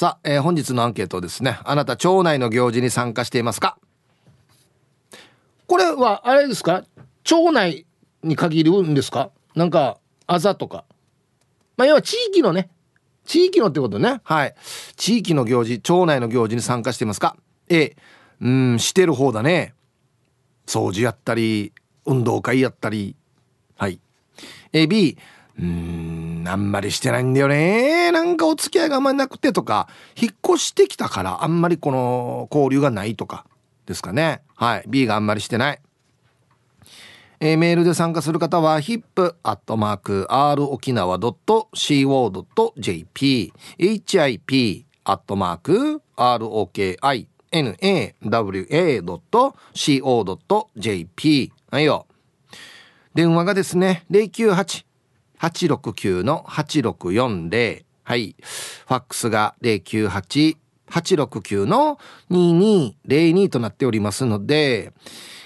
さあ、えー、本日のアンケートですね。あなた町内の行事に参加していますか？これはあれですか？町内に限るんですか？なんかあざとか。まあ要は地域のね。地域のってことね。はい。地域の行事町内の行事に参加していますか？A うんしてる方だね。掃除やったり運動会やったり。はい。AB うーん、あんまりしてないんだよね。なんかお付き合いがあんまりなくてとか、引っ越してきたからあんまりこの交流がないとかですかね。はい。B があんまりしてない。えー、メールで参加する方は hip.rokinawa.co.jp hip.rokinawa.co.jp はいよ。電話がですね、098 869-8640。はい。ファックスが098-869-2202となっておりますので、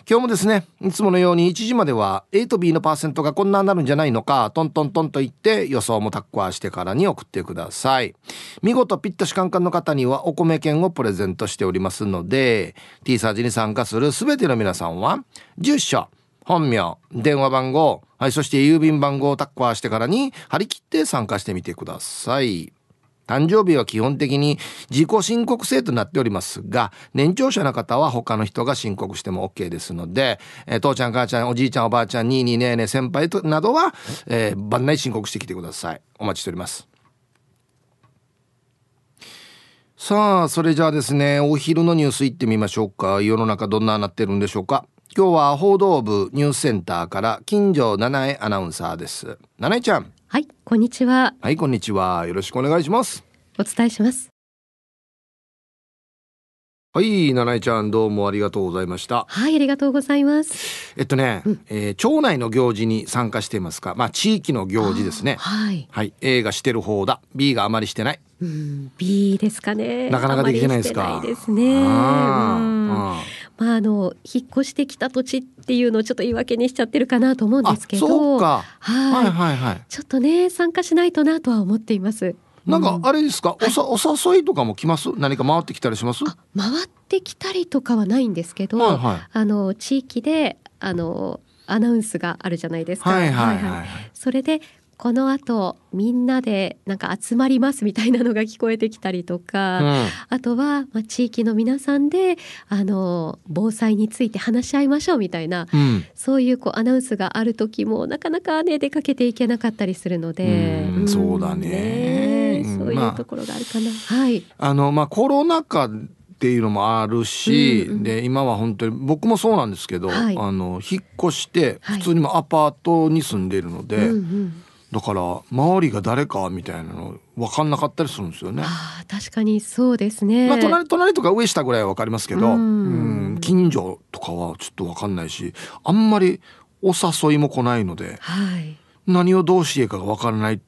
今日もですね、いつものように1時までは A と B のパーセントがこんなになるんじゃないのか、トントントンと言って予想もタッコはしてからに送ってください。見事ぴったしカンカンの方にはお米券をプレゼントしておりますので、T サージに参加する全ての皆さんは、住所、本名、電話番号、はいそして郵便番号をタッコアしてからに張り切って参加してみてください誕生日は基本的に自己申告制となっておりますが、年長者の方は他の人が申告しても OK ですので、えー、父ちゃん、母ちゃん、おじいちゃん、おばあちゃん、にいにねえねえ先輩などは、えー、番内申告してきてください。お待ちしております。さあ、それじゃあですね、お昼のニュースいってみましょうか。世の中どんななってるんでしょうか。今日は報道部ニュースセンターから金城七重アナウンサーです。七重ちゃん。はい、こんにちは。はい、こんにちは。よろしくお願いします。お伝えします。はい、七重ちゃんどうもありがとうございました。はい、ありがとうございます。えっとね、うん、えー、町内の行事に参加していますか。まあ地域の行事ですね。はい。はい、A がしてる方だ、B があまりしてない。うん、B ですかね。なかなかできてないですか。ですね。あまああの引っ越してきた土地っていうのをちょっと言い訳にしちゃってるかなと思うんですけど、はい、はい。はいはいちょっとね参加しないとなとは思っています。なんかあれですか、うん、おさ、お誘いとかも来ます？何か回ってきたりします？回ってきたりとかはないんですけど、はいはい、あの地域であのアナウンスがあるじゃないですか。はい。はいはい、はい、それでこの後みんなでなんか集まりますみたいなのが聞こえてきたりとか、うん、あとは、まあ、地域の皆さんであの防災について話し合いましょうみたいな、うん、そういうこうアナウンスがある時もなかなかね出かけていけなかったりするので、うん、そうだね、ね、そういうところがあるかな。まあ、はい。あのまあ、コロナ禍っていうのもあるし、うんうん、で今は本当に僕もそうなんですけど、はい、あの引っ越して普通にもアパートに住んでいるので、はいうんうんだから周りが誰かみたいなの分かんなかったりするんですよね。あ確かにそうですね。まあ隣隣とか上下ぐらいは分かりますけど、うん近所とかはちょっと分かんないし、あんまりお誘いも来ないので、はい、何をどうしていいかが分からない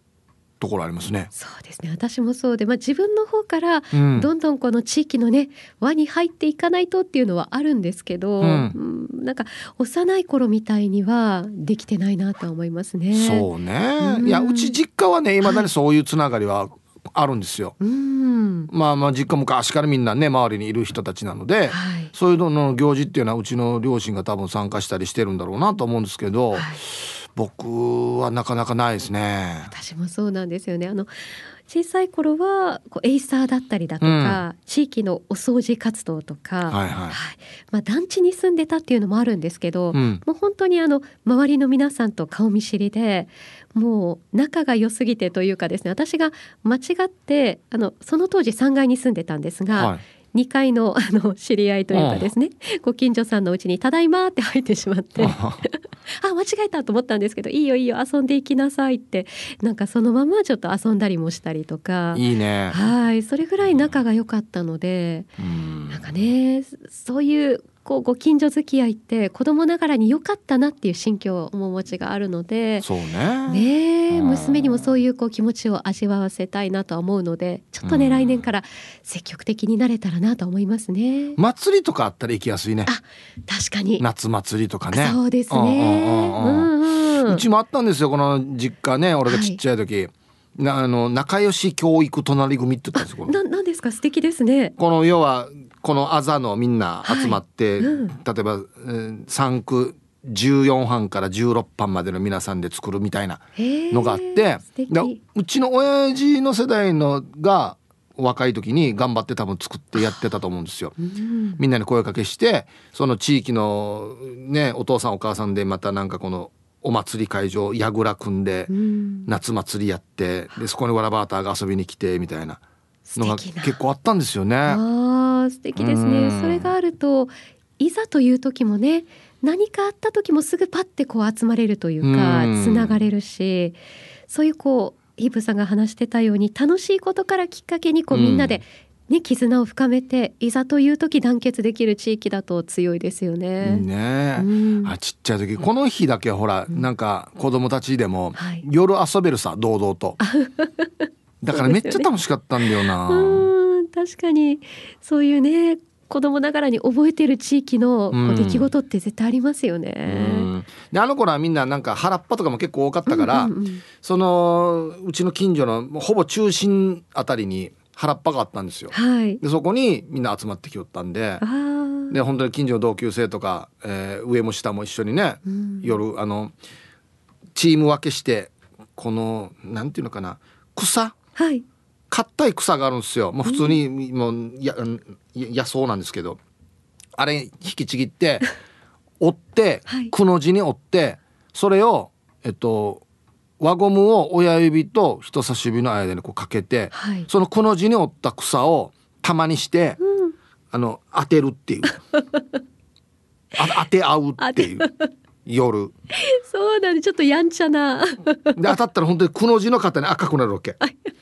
ところありますね。そうですね。私もそうで、まあ自分の方からどんどんこの地域のね、輪に入っていかないとっていうのはあるんですけど、うん、なんか幼い頃みたいにはできてないなと思いますね。そうね。うん、いやうち実家はね、未だにそういうつながりはあるんですよ。うん、まあまあ実家昔からみんなね周りにいる人たちなので、はい、そういうのの行事っていうのはうちの両親が多分参加したりしてるんだろうなと思うんですけど。はい僕はなかなかないですね。私もそうなんですよね。あの小さい頃はこうエイサーだったりだとか、うん、地域のお掃除活動とか、はいはい。はい、まあ、団地に住んでたっていうのもあるんですけど、うん、もう本当にあの周りの皆さんと顔見知りでもう仲が良すぎてというかですね私が間違ってあのその当時3階に住んでたんですが、はい2階の あの知り合いというかですねご近所さんのうちに「ただいま」って入ってしまって。あ 間違えたと思ったんですけど「いいよいいよ遊んでいきなさい」ってなんかそのままちょっと遊んだりもしたりとか。いいね。はいそれぐらい仲が良かったのでなんかねそういうこうご近所付き合いって子供ながらに良かったなっていう心境面持ちがあるのでそうね。ね娘にもそういうこう気持ちを味わわせたいなと思うのでちょっとね、来年から積極的になれたらなと思いますね。祭りとかあったら行きやすいね。あ確かに。夏祭りとかね。そうですね。うちもあったんですよこの実家ね俺がちっちゃい時、はいなあの仲良し教育隣組って言ったんですよ。ななんですか？素敵ですね。この要はこのあざのみんな集まって、はい。うん、例えば、えー、3区14班から16班までの皆さんで作るみたいなのがあってうちの親父の世代のが若い時に頑張って多分作ってやってたと思うんですよ。みんなに声かけしてその地域のねお父さんお母さんでまたなんかこのお祭り会場やぐら組んで夏祭りやってでそこにわらバーターが遊びに来てみたいなのが結構あったんですよね。あ素敵ですね。それがあるといざという時もね何かあった時もすぐパッてこう集まれるというかつながれるしそういうこうイブさんが話してたように楽しいことからきっかけにこうみんなで、ね、絆を深めていざという時団結できる地域だと強いですよね。ね、うん、あちっちゃい時この日だけほら、うん、なんか子供たちでも、夜遊べるさ堂々と。だからめっちゃ楽しかったんだよな。確かにそういうね子供ながらに覚えてる地域の出来事って絶対ありますよね。うん、であの頃はみんななんか原っぱとかも結構多かったから、うんうんうん、そのうちの近所のほぼ中心あたりに原っぱがあったんですよ。はい、でそこにみんな集まってきよったんで。で本当に近所の同級生とか、えー、上も下も一緒にね、うん、夜あのチーム分けしてこのなんていうのかな草、はい、硬い草があるんですよ。もう普通に、もうや野草なんですけど。あれ引きちぎって 折って、くの字に折ってそれをえっと輪ゴムを親指と人差し指の間にこうかけて、はい、そのくの字に折った草を玉にして、うん、あの当てるっていう。あ当て合うっていう夜。そうだね。ちょっとやんちゃな。で当たったら本当にくの字の肩に赤くなるわけ。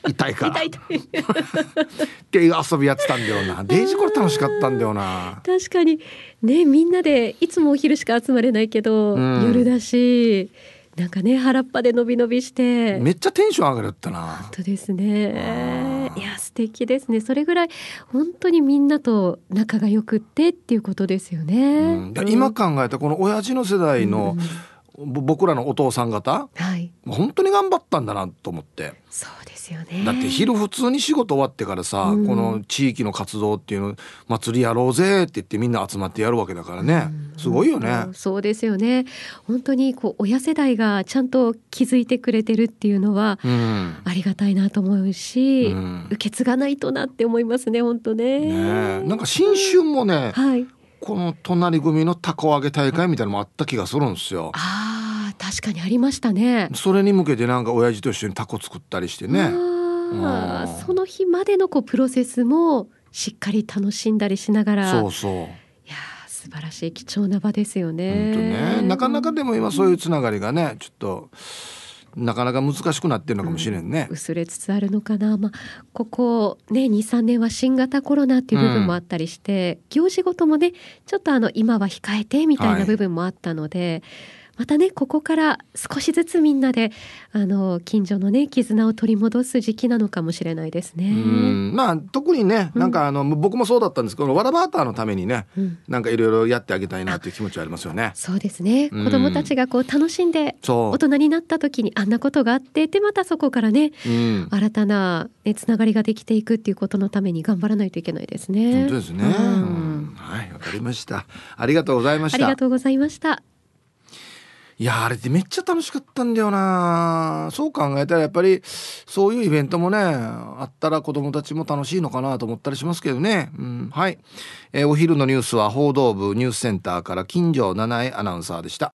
痛いから。痛い痛い っていう遊びやってたんだよな。デイジこれ楽しかったんだよな。確かに。ねみんなでいつもお昼しか集まれないけど、うん、夜だしなんかね原っぱで伸び伸びして。めっちゃテンション上がるったな。本当ですねいや素敵ですね。それぐらい本当にみんなと仲が良くってっていうことですよね、うん、今考えたこの親父の世代の、うん、僕らのお父さん方、はい、本当に頑張ったんだなと思って。そうですよね。だって昼普通に仕事終わってからさ、うん、この地域の活動っていうの祭りやろうぜって言ってみんな集まってやるわけだからね、うん、すごいよね、そうですよね。本当にこう親世代がちゃんと気づいてくれてるっていうのは、ありがたいなと思うし、受け継がないとなって思いますね本当ね。ねなんか新春もね、はい、この隣組のたこ揚げ大会みたいなのもあった気がするんですよ。あ確かにありましたね。それに向けてなんか親父と一緒にタコ作ったりしてね。その日までのこうプロセスもしっかり楽しんだりしながら。そうそう。いや素晴らしい貴重な場ですよね。ね。なかなかでも今そういうつながりがねちょっとなかなか難しくなってるのかもしれんね、うん、薄れつつあるのかな、まあ、ここね23年は新型コロナっていう部分もあったりして、うん、行事ごともねちょっとあの今は控えてみたいな部分もあったので、はいまたねここから少しずつみんなであの近所のね絆を取り戻す時期なのかもしれないですね。まあ特にねなんかあの、うん、僕もそうだったんですけどわらバーターのためにね、うん、なんかいろいろやってあげたいなという気持ちはありますよね。そうですね、子供たちがこう楽しんで大人になった時にあんなことがあってでまたそこからね、うん、新たな、ね、つながりができていくっていうことのために頑張らないといけないですね。本当ですね。はいわかりました。ありがとうございました。ありがとうございました。いやあれってめっちゃ楽しかったんだよな。そう考えたらやっぱりそういうイベントもねあったら子供たちも楽しいのかなと思ったりしますけどね、うん、はい、えー、お昼のニュースは報道部ニュースセンターから金城七重アナウンサーでした。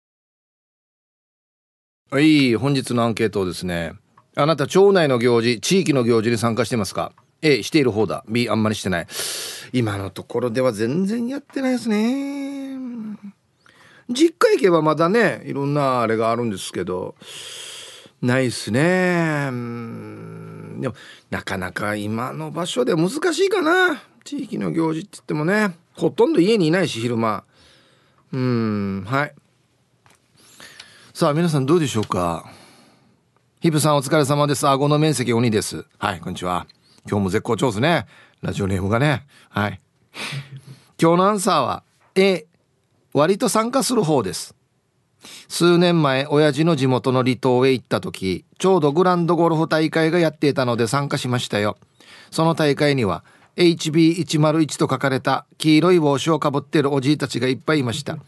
はい本日のアンケートですね。あなた町内の行事地域の行事に参加してますか？A している方だ。B あんまりしてない。今のところでは全然やってないですね。実家行けばまだねいろんなあれがあるんですけど。ないっすね。でもなかなか今の場所で難しいかな。地域の行事って言ってもね。ほとんど家にいないし昼間。うんはい。さあ皆さんどうでしょうか？ヒブさんお疲れ様です。顎の面積鬼です。はいこんにちは。今日も絶好調ですね。ラジオネームがね。はい。今日のアンサーは A 割と参加する方です。数年前親父の地元の離島へ行った時ちょうどグランドゴルフ大会がやっていたので参加しましたよ。その大会には HB101 と書かれた黄色い帽子をかぶっているおじいたちがいっぱいいました。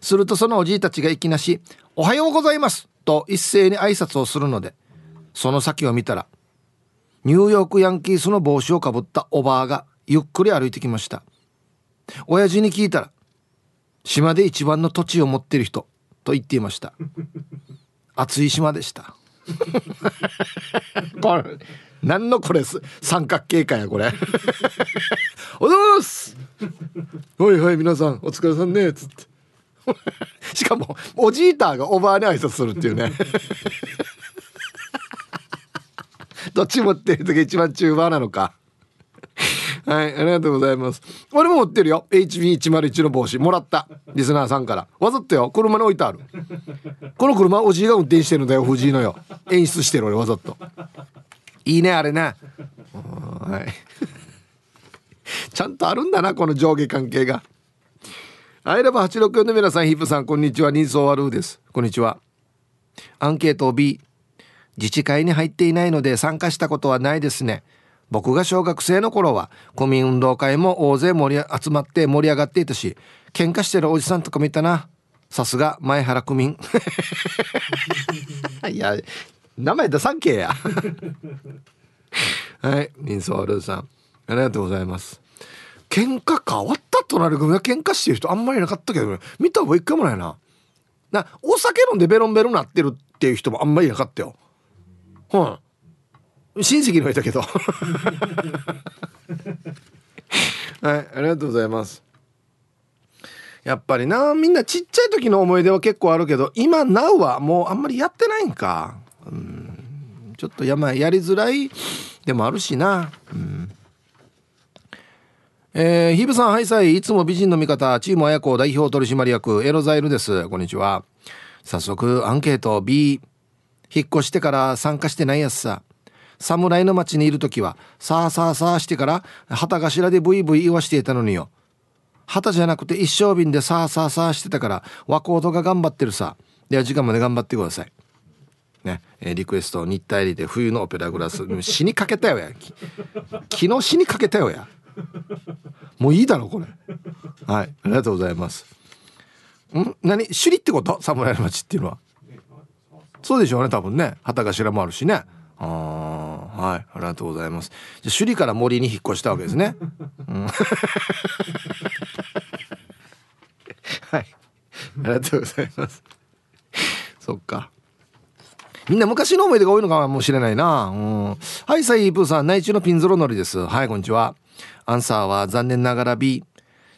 するとそのおじいたちがいきなし「おはようございます」と一斉に挨拶をするのでその先を見たらニューヨークヤンキースの帽子をかぶったおばあがゆっくり歩いてきました。親父に聞いたら島で一番の土地を持ってる人と言っていました。暑い島でした。これ何のこれ三角形かやこれ。おはようございます。はいはい皆さんお疲れさんね。つって。しかもおじいたがおばあに挨拶するっていうね。どっち持ってる時一番中盤なのか はい、ありがとうございます。俺も持ってるよ。HB101 の帽子。もらった。リスナーさんから。わざとよ。車に置いてある。この車、おじいが運転してるんだよ、藤井のよ。演出してる俺、わざと。いいね、あれね。はい。ちゃんとあるんだな、この上下関係が。アイラブ864の皆さん、ヒップさん、こんにちは。人相悪です。こんにちは。アンケート B。自治会に入っていないので参加したことはないですね。僕が小学生の頃は区民運動会も大勢盛り集まって盛り上がっていたし喧嘩してるおじさんとか見たな。さすが前原区民。いや名前出さんけや。はいミンソールさん。ありがとうございます。喧嘩変わった隣組が喧嘩してる人あんまりいなかったけど、ね、見た方が一回もないな。なお酒飲んでベロンベロンなってるっていう人もあんまりいなかったよ。はい、親戚のいたけど。はいありがとうございます。やっぱりなみんなちっちゃい時の思い出は結構あるけど今 NOW はもうあんまりやってないんか。うん。ちょっとや,、まやりづらいでもあるしな。うん。えー、ヒブさん、ハイサイ、いつも美人の味方、チーム綾子代表取締役、エロザイルです。こんにちは。早速、アンケート B。引っ越してから参加してないやつさ侍の町にいる時はさあさあさあしてから旗頭でブイブイ言わしていたのによ。旗じゃなくて一升瓶でさあさあさあしてたから和コードが頑張ってるさ。では時間まで頑張ってください。ね、えー、リクエスト日体入で冬のオペラグラス。死にかけたよや。昨日死にかけたよや。もういいだろこれ。はい。ありがとうございます。ん？何？首里ってこと？侍の町っていうのは。そうでしょうね多分ね。旗頭もあるしねあはいありがとうございますじゃ首里から森に引っ越したわけですね、うん、はいありがとうございますそっかみんな昔の思い出が多いのかもしれないな。うん。はい、サイープーさん、内中のピンゾロノリです。はい、こんにちは。アンサーは残念ながら B。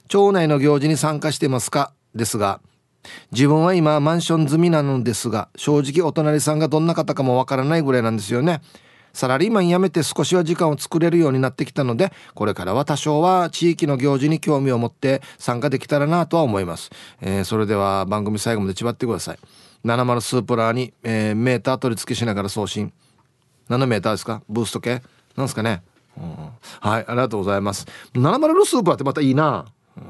町内の行事に参加してますか？ですが、自分は今マンション済みなのですが正直お隣さんがどんな方かもわからないぐらいなんですよね。サラリーマン辞めて少しは時間を作れるようになってきたのでこれからは多少は地域の行事に興味を持って参加できたらなとは思います、えー、それでは番組最後まで縛ってください。70スープラーに、えー、メーター取り付けしながら送信。何のメーターですか？ブースト系？なんですかね、うん、はいありがとうございます。70のスープラーってまたいいな、うん、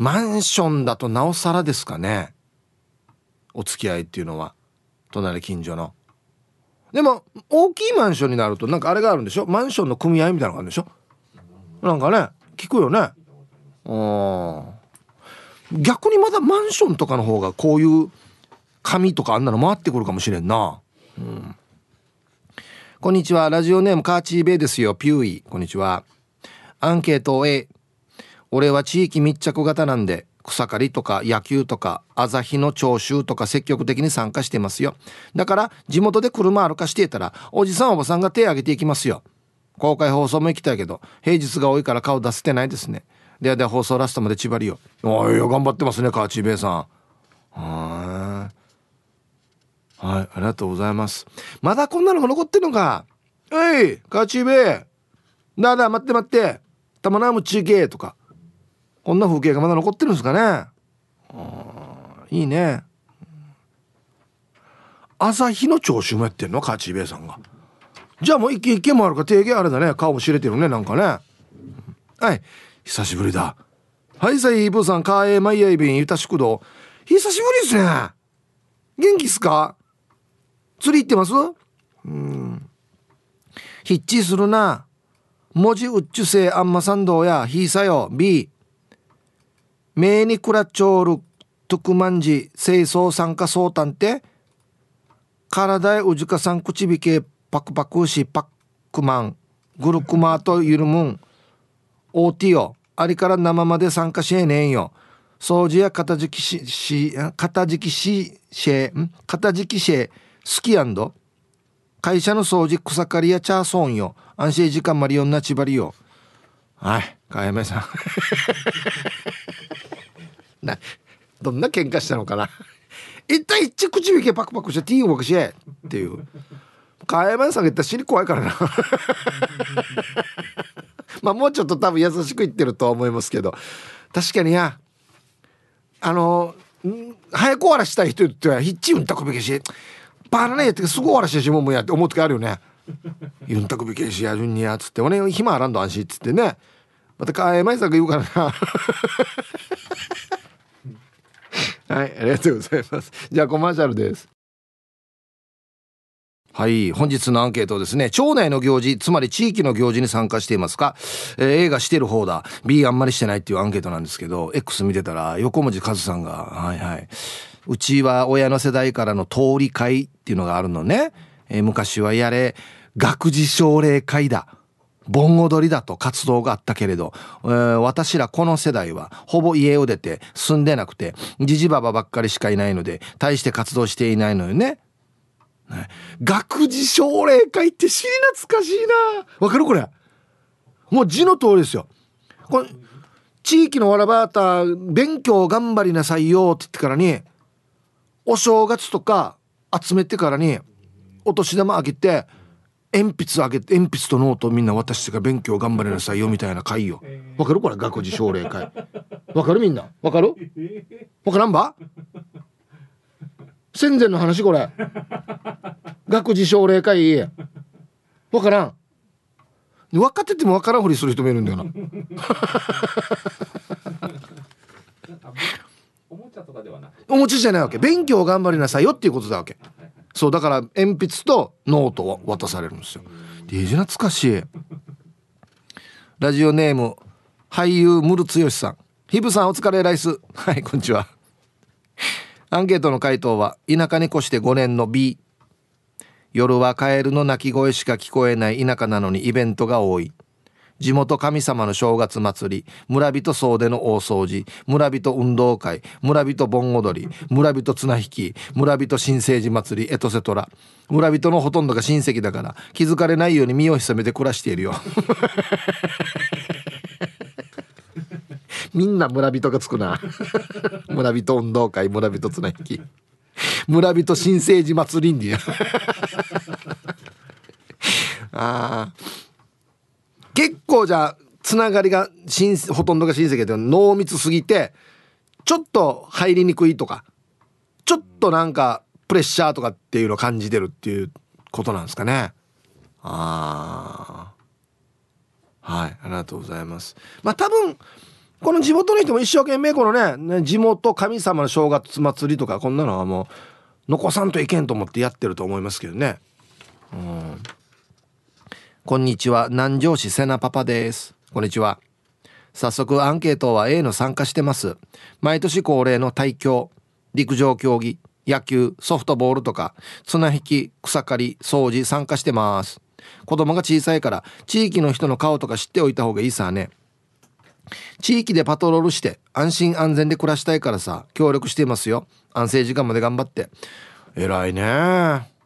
マンションだとなおさらですかね。お付き合いっていうのは。隣近所の。でも大きいマンションになるとなんかあれがあるんでしょ？マンションの組合みたいなのがあるんでしょ？なんかね聞くよね。うん逆にまだマンションとかの方がこういう紙とかあんなの回ってくるかもしれんな。うん。こんにちは。ラジオネームカーチーベイですよ。ピューイ。こんにちは。アンケート A 俺は地域密着型なんで草刈りとか野球とか朝日の徴収とか積極的に参加してますよ。だから地元で車歩かしていたらおじさんおばさんが手挙げていきますよ。公開放送も行きたいけど平日が多いから顔出せてないですね。ではでは放送ラストまで縛りよおい頑張ってますねカーチーベイさん。はい。はいありがとうございます。まだこんなのが残ってるのか。おいカーチーベイなだ待って待って。たまなむちげとか。こんな風景がまだ残ってるんですかね。いいね。朝日の聴取もやってんの？カチベイさんが。じゃあもう一軒一軒もあるか。定義あれだね。顔も知れてるねなんかね。はい。久しぶりだ。はいさいイブさんかえまいやいびんゆたしくど久しぶりですね。元気っすか？釣り行ってます？うん。ヒッチするな。文字うっちゅせあんまさんどうや。ひいさよ。B メーニクラチョールトクマンジ清掃参加相談って体へうじかさん口びけパクパクしパックマングルクマーとゆるむん。オーティオありから生まで参加しえねんよ。掃除や片付きしし片付きしシェん？片付きシェスキアンド会社の掃除草刈りやチャーソンよ。安心時間マリオンナチバリよ。はいかやめさん。などんな喧嘩したのかな。一体一口引けパクパクしてティーンをくしえっていう。かやめさんが言ったら死に怖いからな。まあもうちょっと多分優しく言ってるとは思いますけど。確かにやあの早く終わらしたい人ってはヒッチうんたくべけしバラねってすぐ終わらしてしもうやって思う時あるよね。ユンタクビケシやるんにやつって。俺暇あらんと安心っつってね。またかえまいさんが言うからな。はいありがとうございます。じゃあコマーシャルです。はい本日のアンケートですね。町内の行事つまり地域の行事に参加していますか、えー、A がしてる方だ。B あんまりしてないっていうアンケートなんですけど X 見てたら横文字和さんがはいはい。うちは親の世代からの通り会っていうのがあるのね、えー、昔はやれ学事奨励会だ。盆踊りだと活動があったけれど、えー、私らこの世代はほぼ家を出て住んでなくてじじばばばっかりしかいないので大して活動していないのよね。学事奨励会って知り懐かしいな。わかる？これ。もう字の通りですよ。これ地域のわらばーた勉強頑張りなさいよって言ってからにお正月とか集めてからにお年玉あげて鉛筆あげて鉛筆とノートみんな渡してから勉強頑張りなさいよみたいな会よ。わかる？これ学事奨励会。わかる？みんな。わかる？わからんば？戦前の話これ。学事奨励会。わからん。分かってても分からんふりする人もいるんだよな。おもちゃとかではなおもちゃじゃないわけ。勉強頑張りなさいよっていうことだわけそうだから鉛筆とノートを渡されるんですよ。デージ懐かしいラジオネーム俳優ムルツヨシさん。ヒブさんお疲れライス。はいこんにちは。アンケートの回答は田舎に越して5年の B 夜はカエルの鳴き声しか聞こえない田舎なのにイベントが多い。地元神様の正月祭り村人総出の大掃除村人運動会村人盆踊り村人綱引き村人新生児祭りエトセトラ村人のほとんどが親戚だから気づかれないように身を潜めて暮らしているよ。みんな村人がつくな。村人運動会村人綱引き。村人新生児祭りんで あ結構じゃあつながりがほとんどが親戚で濃密すぎてちょっと入りにくいとかちょっとなんかプレッシャーとかっていうのを感じてるっていうことなんですかね。ああはいありがとうございます。まあ多分この地元の人も一生懸命このね地元神様の正月祭りとかこんなのはもう残さんといけんと思ってやってると思いますけどね。うん。こんにちは。南城市瀬名パパです。こんにちは。早速アンケートは A の参加してます。毎年恒例の対競陸上競技野球ソフトボールとか綱引き草刈り掃除参加してます。子供が小さいから地域の人の顔とか知っておいた方がいいさね。地域でパトロールして安心安全で暮らしたいからさ協力していますよ。安静時間まで頑張って。偉いね。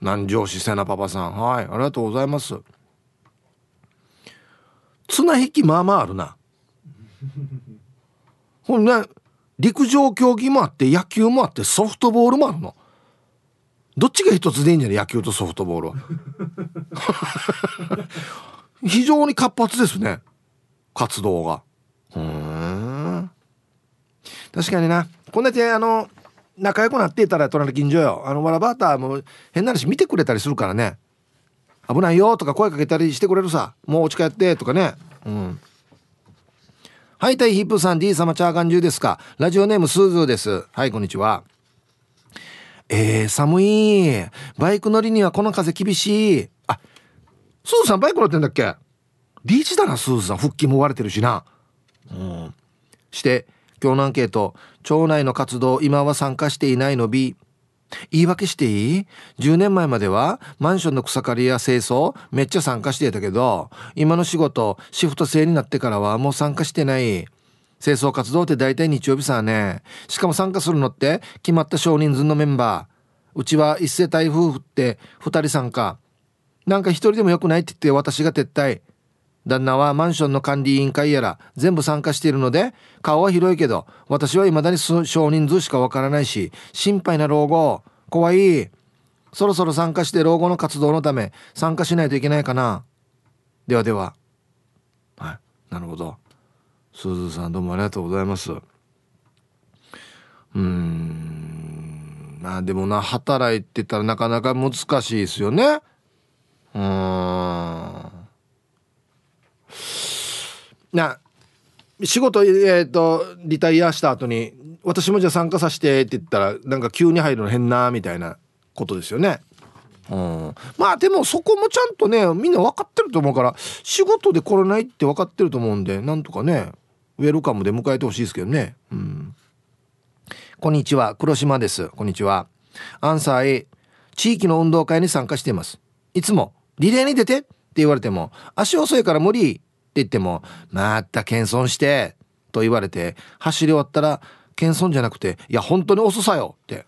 南城市瀬名パパさん。はいありがとうございます。綱引きまあまああるな。ほんね陸上競技もあって野球もあってソフトボールもあるの。どっちが一つでいいんじゃない？野球とソフトボールは。非常に活発ですね。活動が。うん。確かにな。こんだけあの仲良くなっていたら隣近所よ。あのわらバーターも変な話見てくれたりするからね。危ないよとか声かけたりしてくれるさ。もうお家帰ってとかね。うん。はいたいヒップさん D 様チャーガンジュですか。ラジオネームスーズーです。はいこんにちは。えー、寒い。バイク乗りにはこの風厳しい。あスーズさんバイク乗ってんだっけ？リーチだなスーズさん。腹筋も割れてるしな。うん。して今日のアンケート。町内の活動今は参加していないの。B 言い訳していい ?10 年前まではマンションの草刈りや清掃めっちゃ参加してたけど今の仕事シフト制になってからはもう参加してない。清掃活動って大体日曜日さね。しかも参加するのって決まった少人数のメンバー。うちは一世帯夫婦って2人参加。なんか一人でもよくないって言って私が撤退。旦那はマンションの管理委員会やら全部参加しているので顔は広いけど私は未だに少人数しかわからないし心配な老後怖い。そろそろ参加して老後の活動のため参加しないといけないかな。ではでは。はい。なるほど。すずさんどうもありがとうございます。うん。まあでもな働いてたらなかなか難しいですよね。うん。な仕事えっ、ー、とリタイアした後に私もじゃあ参加させてって言ったらなんか急に入るの変なみたいなことですよね。うん、まあでもそこもちゃんとねみんな分かってると思うから仕事で来れないって分かってると思うんでなんとかねウェルカムで迎えてほしいですけどね。うん、こんにちは黒島です。こんにちは。アンサー A 地域の運動会に参加しています。いつもリレーに出てって言われても足遅いから無理言っても「また謙遜して」と言われて走り終わったら謙遜じゃなくて「いや本当に遅さよ」って。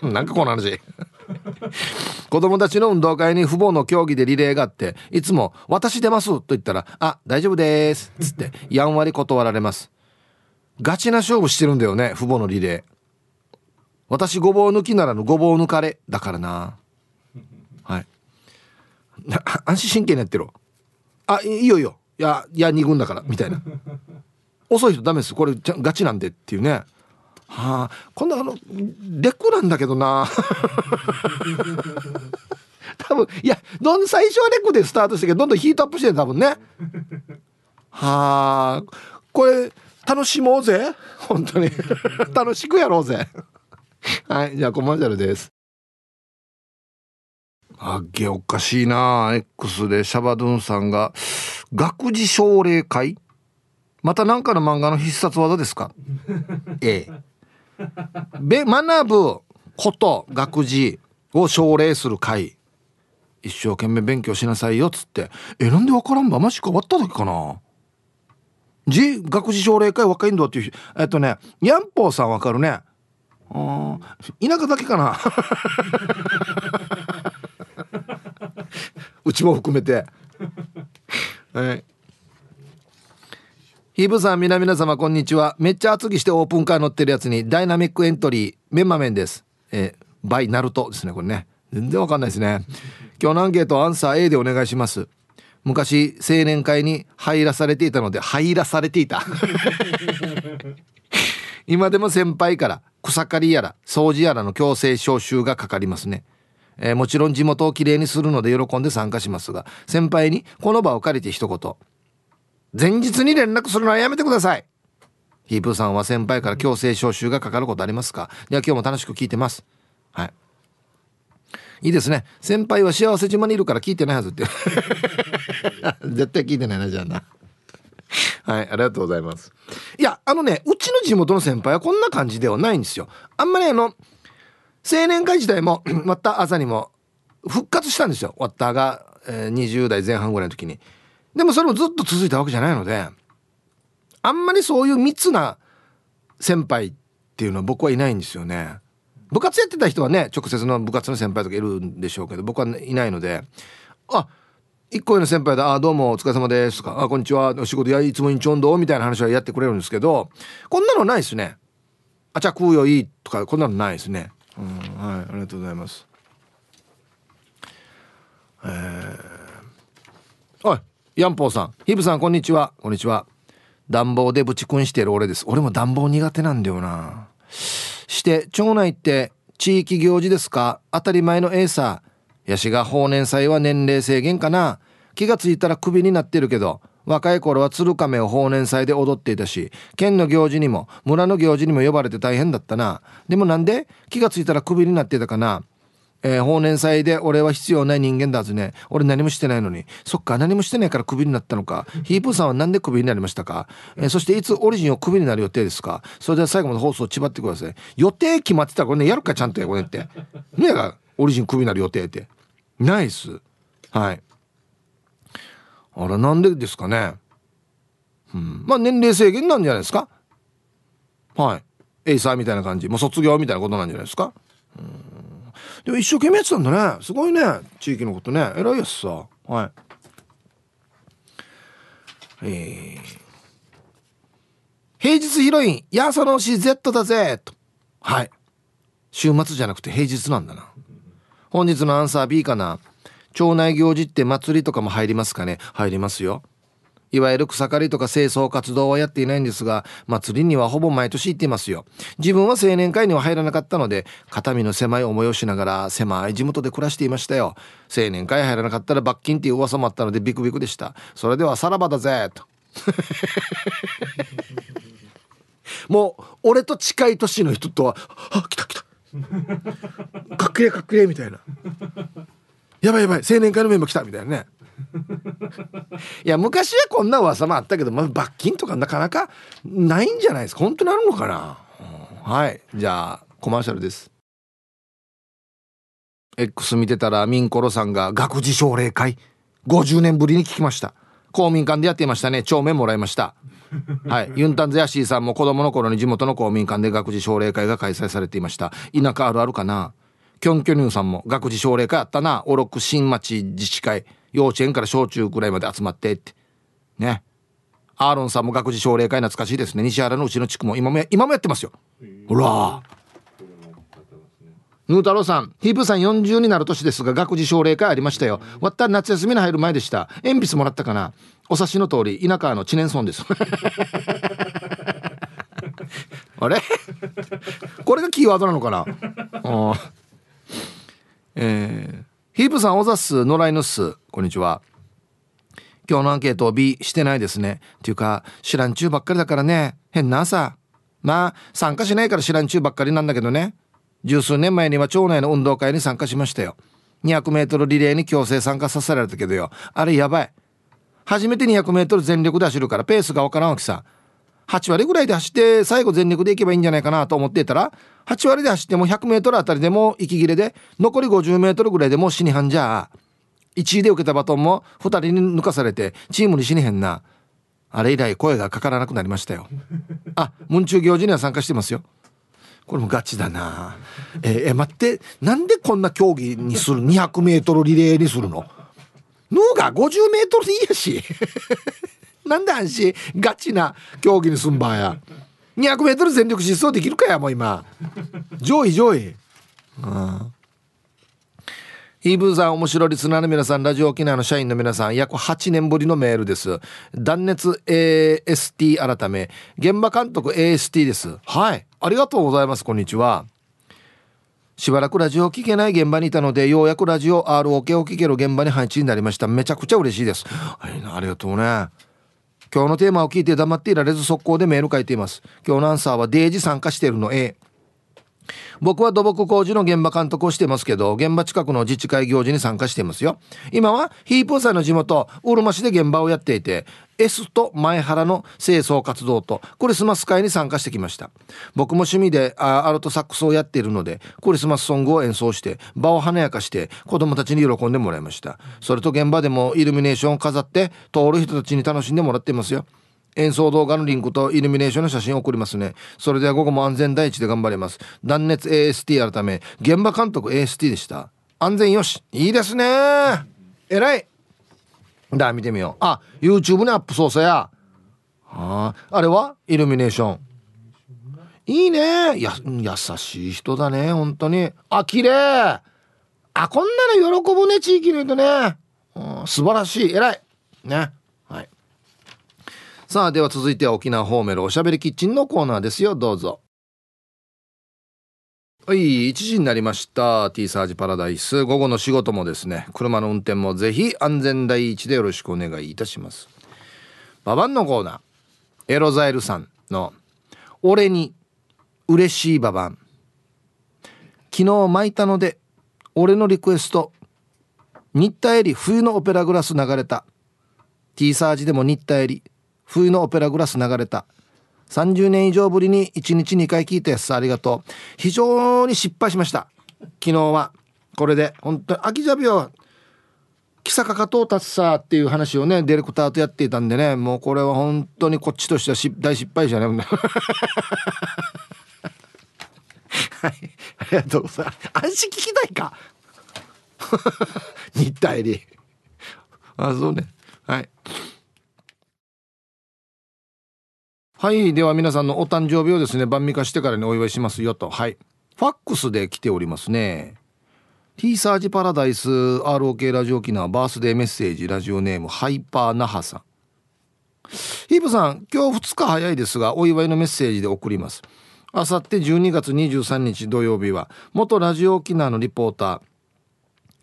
なんかこの話。子供たちの運動会に父母の競技でリレーがあっていつも「私出ます」と言ったら「あ大丈夫です」つってやんわり断られます。ガチな勝負してるんだよね父母のリレー。私ごぼう抜きならぬごぼう抜かれだからな。はい。安心神経になってるあいいよいいよ。いやいや2軍だからみたいな。遅い人ダメです。これガチなんでっていうね。はあ。こんなあのレクなんだけどな。多分いやどん最初はレクでスタートしてけどどんどんヒートアップしてる多分ね。はあ。これ楽しもうぜ。本当に。楽しくやろうぜ。はいじゃあコマーシャルですあっげおかしいな。X でシャバドゥンさんが学事奨励会？また何かの漫画の必殺技ですか？ええ。べ学ぶこと学事を奨励する会。一生懸命勉強しなさいよっつって。えなんでわからんば？マジか終わった時かな。じ学事奨励会若いんだっていう。えっとねヤンポーさんわかるね。あ田舎だけかな。うちも含めて。はい。ヒーブさん皆々様こんにちは。めっちゃ厚着してオープンカー乗ってるやつにダイナミックエントリーメンマメンです。えー、バイナルトですねこれね。全然わかんないですね。今日のアンケートアンサー A でお願いします。昔青年会に入らされていたので入らされていた。今でも先輩から草刈りやら掃除やらの強制招集がかかりますね。えー、もちろん地元をきれいにするので喜んで参加しますが先輩にこの場を借りて一言。前日に連絡するのはやめてください。ヒープーさんは先輩から強制招集がかかることありますか？では今日も楽しく聞いてます。はい。いいですね。先輩は幸せ島にいるから聞いてないはずって 絶対聞いてないなじゃあな。はい、ありがとうございます。いや、あのね、うちの地元の先輩はこんな感じではないんですよ。あんまりあの、青年会時代も また朝にも復活したんですよ。ワッターが、えー、20代前半ぐらいの時に。でもそれもずっと続いたわけじゃないのであんまりそういう密な先輩っていうのは僕はいないんですよね。部活やってた人はね直接の部活の先輩とかいるんでしょうけど僕はいないのであ一個上の先輩だ「あどうもお疲れ様です」とか「あこんにちは。お仕事やいつもにちょんど」みたいな話はやってくれるんですけどこんなのないですね「あじゃあ食うよいい」とかこんなのないですね。はいありがとうございます。えー、おいヤンポーさんヒブさんこんにちは。こんにちは。暖房でぶちくんしてる俺です。俺も暖房苦手なんだよな。して町内って地域行事ですか？当たり前のエーサーヤシが法年祭は年齢制限かな。気がついたらクビになってるけど。若い頃は鶴亀を法年祭で踊っていたし県の行事にも村の行事にも呼ばれて大変だったな。でもなんで気がついたらクビになってたかな。えー、法年祭で俺は必要ない人間だずね。俺何もしてないのに。そっか何もしてないからクビになったのか。ヒープーさんは何でクビになりましたか、えー、そしていつオリジンをクビになる予定ですか？それでは最後まで放送ちばってください。予定決まってたらこれねやるかちゃんとやこれって。ねえがオリジンクビになる予定って。ナイスはい。あらなんでですかね。うん。まあ年齢制限なんじゃないですか。はい。エイサーみたいな感じ。もう卒業みたいなことなんじゃないですか。うん。でも一生懸命やってたんだね。すごいね。地域のことね。偉いやつさ。はい。えー、平日ヒロイン「やそのし Z だぜ」と。はい。週末じゃなくて平日なんだな。本日のアンサー B かな。町内行事って祭りとかも入りますかね？入りますよ。いわゆる草刈りとか清掃活動はやっていないんですが祭りにはほぼ毎年行ってますよ。自分は青年会には入らなかったので肩身の狭い思いをしながら狭い地元で暮らしていましたよ。青年会入らなかったら罰金っていう噂もあったのでビクビクでした。それではさらばだぜ！と。もう俺と近い年の人とは「あ来た来た。かっくれかっくれ」みたいな「やばいやばい青年会のメンバー来た」みたいなね。いや昔はこんな噂もあったけど、まあ、罰金とかなかなかないんじゃないですか。本当にあるのかな、うん、はい。じゃあコマーシャルです。X 見てたらミンコロさんが学児奨励会。50年ぶりに聞きました。公民館でやっていましたね。帳面もらいました。はい。ユンタンゼヤシーさんも子供の頃に地元の公民館で学児奨励会が開催されていました。田舎あるあるかな？キョンキョニューさんも学児奨励会あったな。おろく新町自治会幼稚園から小中ぐらいまで集まってって。ね。アーロンさんも学児奨励会懐かしいですね。西原のうちの地区も。今も今もやってますよ。ほら。ヌー太郎さんヒープさん40になる年ですが学児奨励会ありましたよ。わった夏休みに入る前でした。鉛筆もらったかな。お察しの通り田舎の知念村です。あれ？これがキーワードなのかな？えー、ヒープさんおざっす野良犬っす。こんにちは。今日のアンケート B してないですね。っていうか知らんちゅうばっかりだからね。変な朝。まあ参加しないから知らんちゅうばっかりなんだけどね。十数年前には町内の運動会に参加しましたよ。200m リレーに強制参加させられたけどよ。あれやばい。初めて 200m 全力で走るからペースがわからんわけさ。8割ぐらいで走って最後全力でいけばいいんじゃないかなと思っていたら8割で走っても 100m あたりでも息切れで残り 50m ぐらいでも死にはんじゃ。1位で受けたバトンも2人に抜かされてチームに死にへんな。あれ以来声がかからなくなりましたよ。あ文中行事には参加してますよ。これもガチだな。えー、え待って。なんでこんな競技にする？200m リレーにするの？のが 50m でいいやし。なんで安心？ガチな競技にすんばや。200m 全力疾走できるかやもう今。上位上位。うん。ヒーブーさん面白いリスナーの皆さんラジオ沖縄の社員の皆さん約8年ぶりのメールです。断熱 AST 改め。現場監督 AST です。はい。ありがとうございます。こんにちは。しばらくラジオを聞けない現場にいたのでようやくラジオ ROK を聞ける現場に配置になりました。めちゃくちゃ嬉しいです。ありがとうね。今日のテーマを聞いて黙っていられず速攻でメール書いています。今日のアンサーはデイジ参加してるの A 僕は土木工事の現場監督をしてますけど現場近くの自治会行事に参加していますよ。今はヒープーさんの地元うるま市で現場をやっていて S と前原の清掃活動とクリスマス会に参加してきました。僕も趣味でアルトサックスをやっているのでクリスマスソングを演奏して場を華やかして子供たちに喜んでもらいました。それと現場でもイルミネーションを飾って通る人たちに楽しんでもらっていますよ。演奏動画のリンクとイルミネーションの写真を送りますね。それでは午後も安全第一で頑張ります。断熱 AST 改め現場監督 AST でした。安全よし。いいですね。えらい。だ見てみよう。あ YouTube にアップ操作や。ああれは？イルミネーション。いいね。や優しい人だね本当に。あ綺麗。あこんなの喜ぶね地域の人ね、うん、素晴らしい。偉い。ね。さあでは続いては沖縄ホーメルおしゃべりキッチンのコーナーですよ。どうぞ。はい1時になりました。T サージパラダイス。午後の仕事もですね車の運転もぜひ安全第一でよろしくお願いいたします。ババンのコーナー。エロザエルさんの「俺に嬉しいババン」昨日巻いたので俺のリクエスト。新田エリ冬のオペラグラス流れた。T サージでも新田エリ冬のオペラグラス流れた。30年以上ぶりに1日2回聞いたやつありがとう。非常に失敗しました。昨日は。これで本当に秋ジャビは木坂かとうたつさっていう話をねディレクターとやっていたんでね。もうこれは本当にこっちとしては大失敗じゃね。はい。ありがとうございます。安心聞きたいか。日体りあそうね。はい。はい。では皆さんのお誕生日をですね晩味化してからにお祝いしますよと。はい。ファックスで来ておりますね。T サージパラダイス ROK ラジオ機能バースデーメッセージラジオネームハイパー那覇さん。ヒープさん今日2日早いですがお祝いのメッセージで送ります。あさって12月23日土曜日は元ラジオ沖縄のリポーター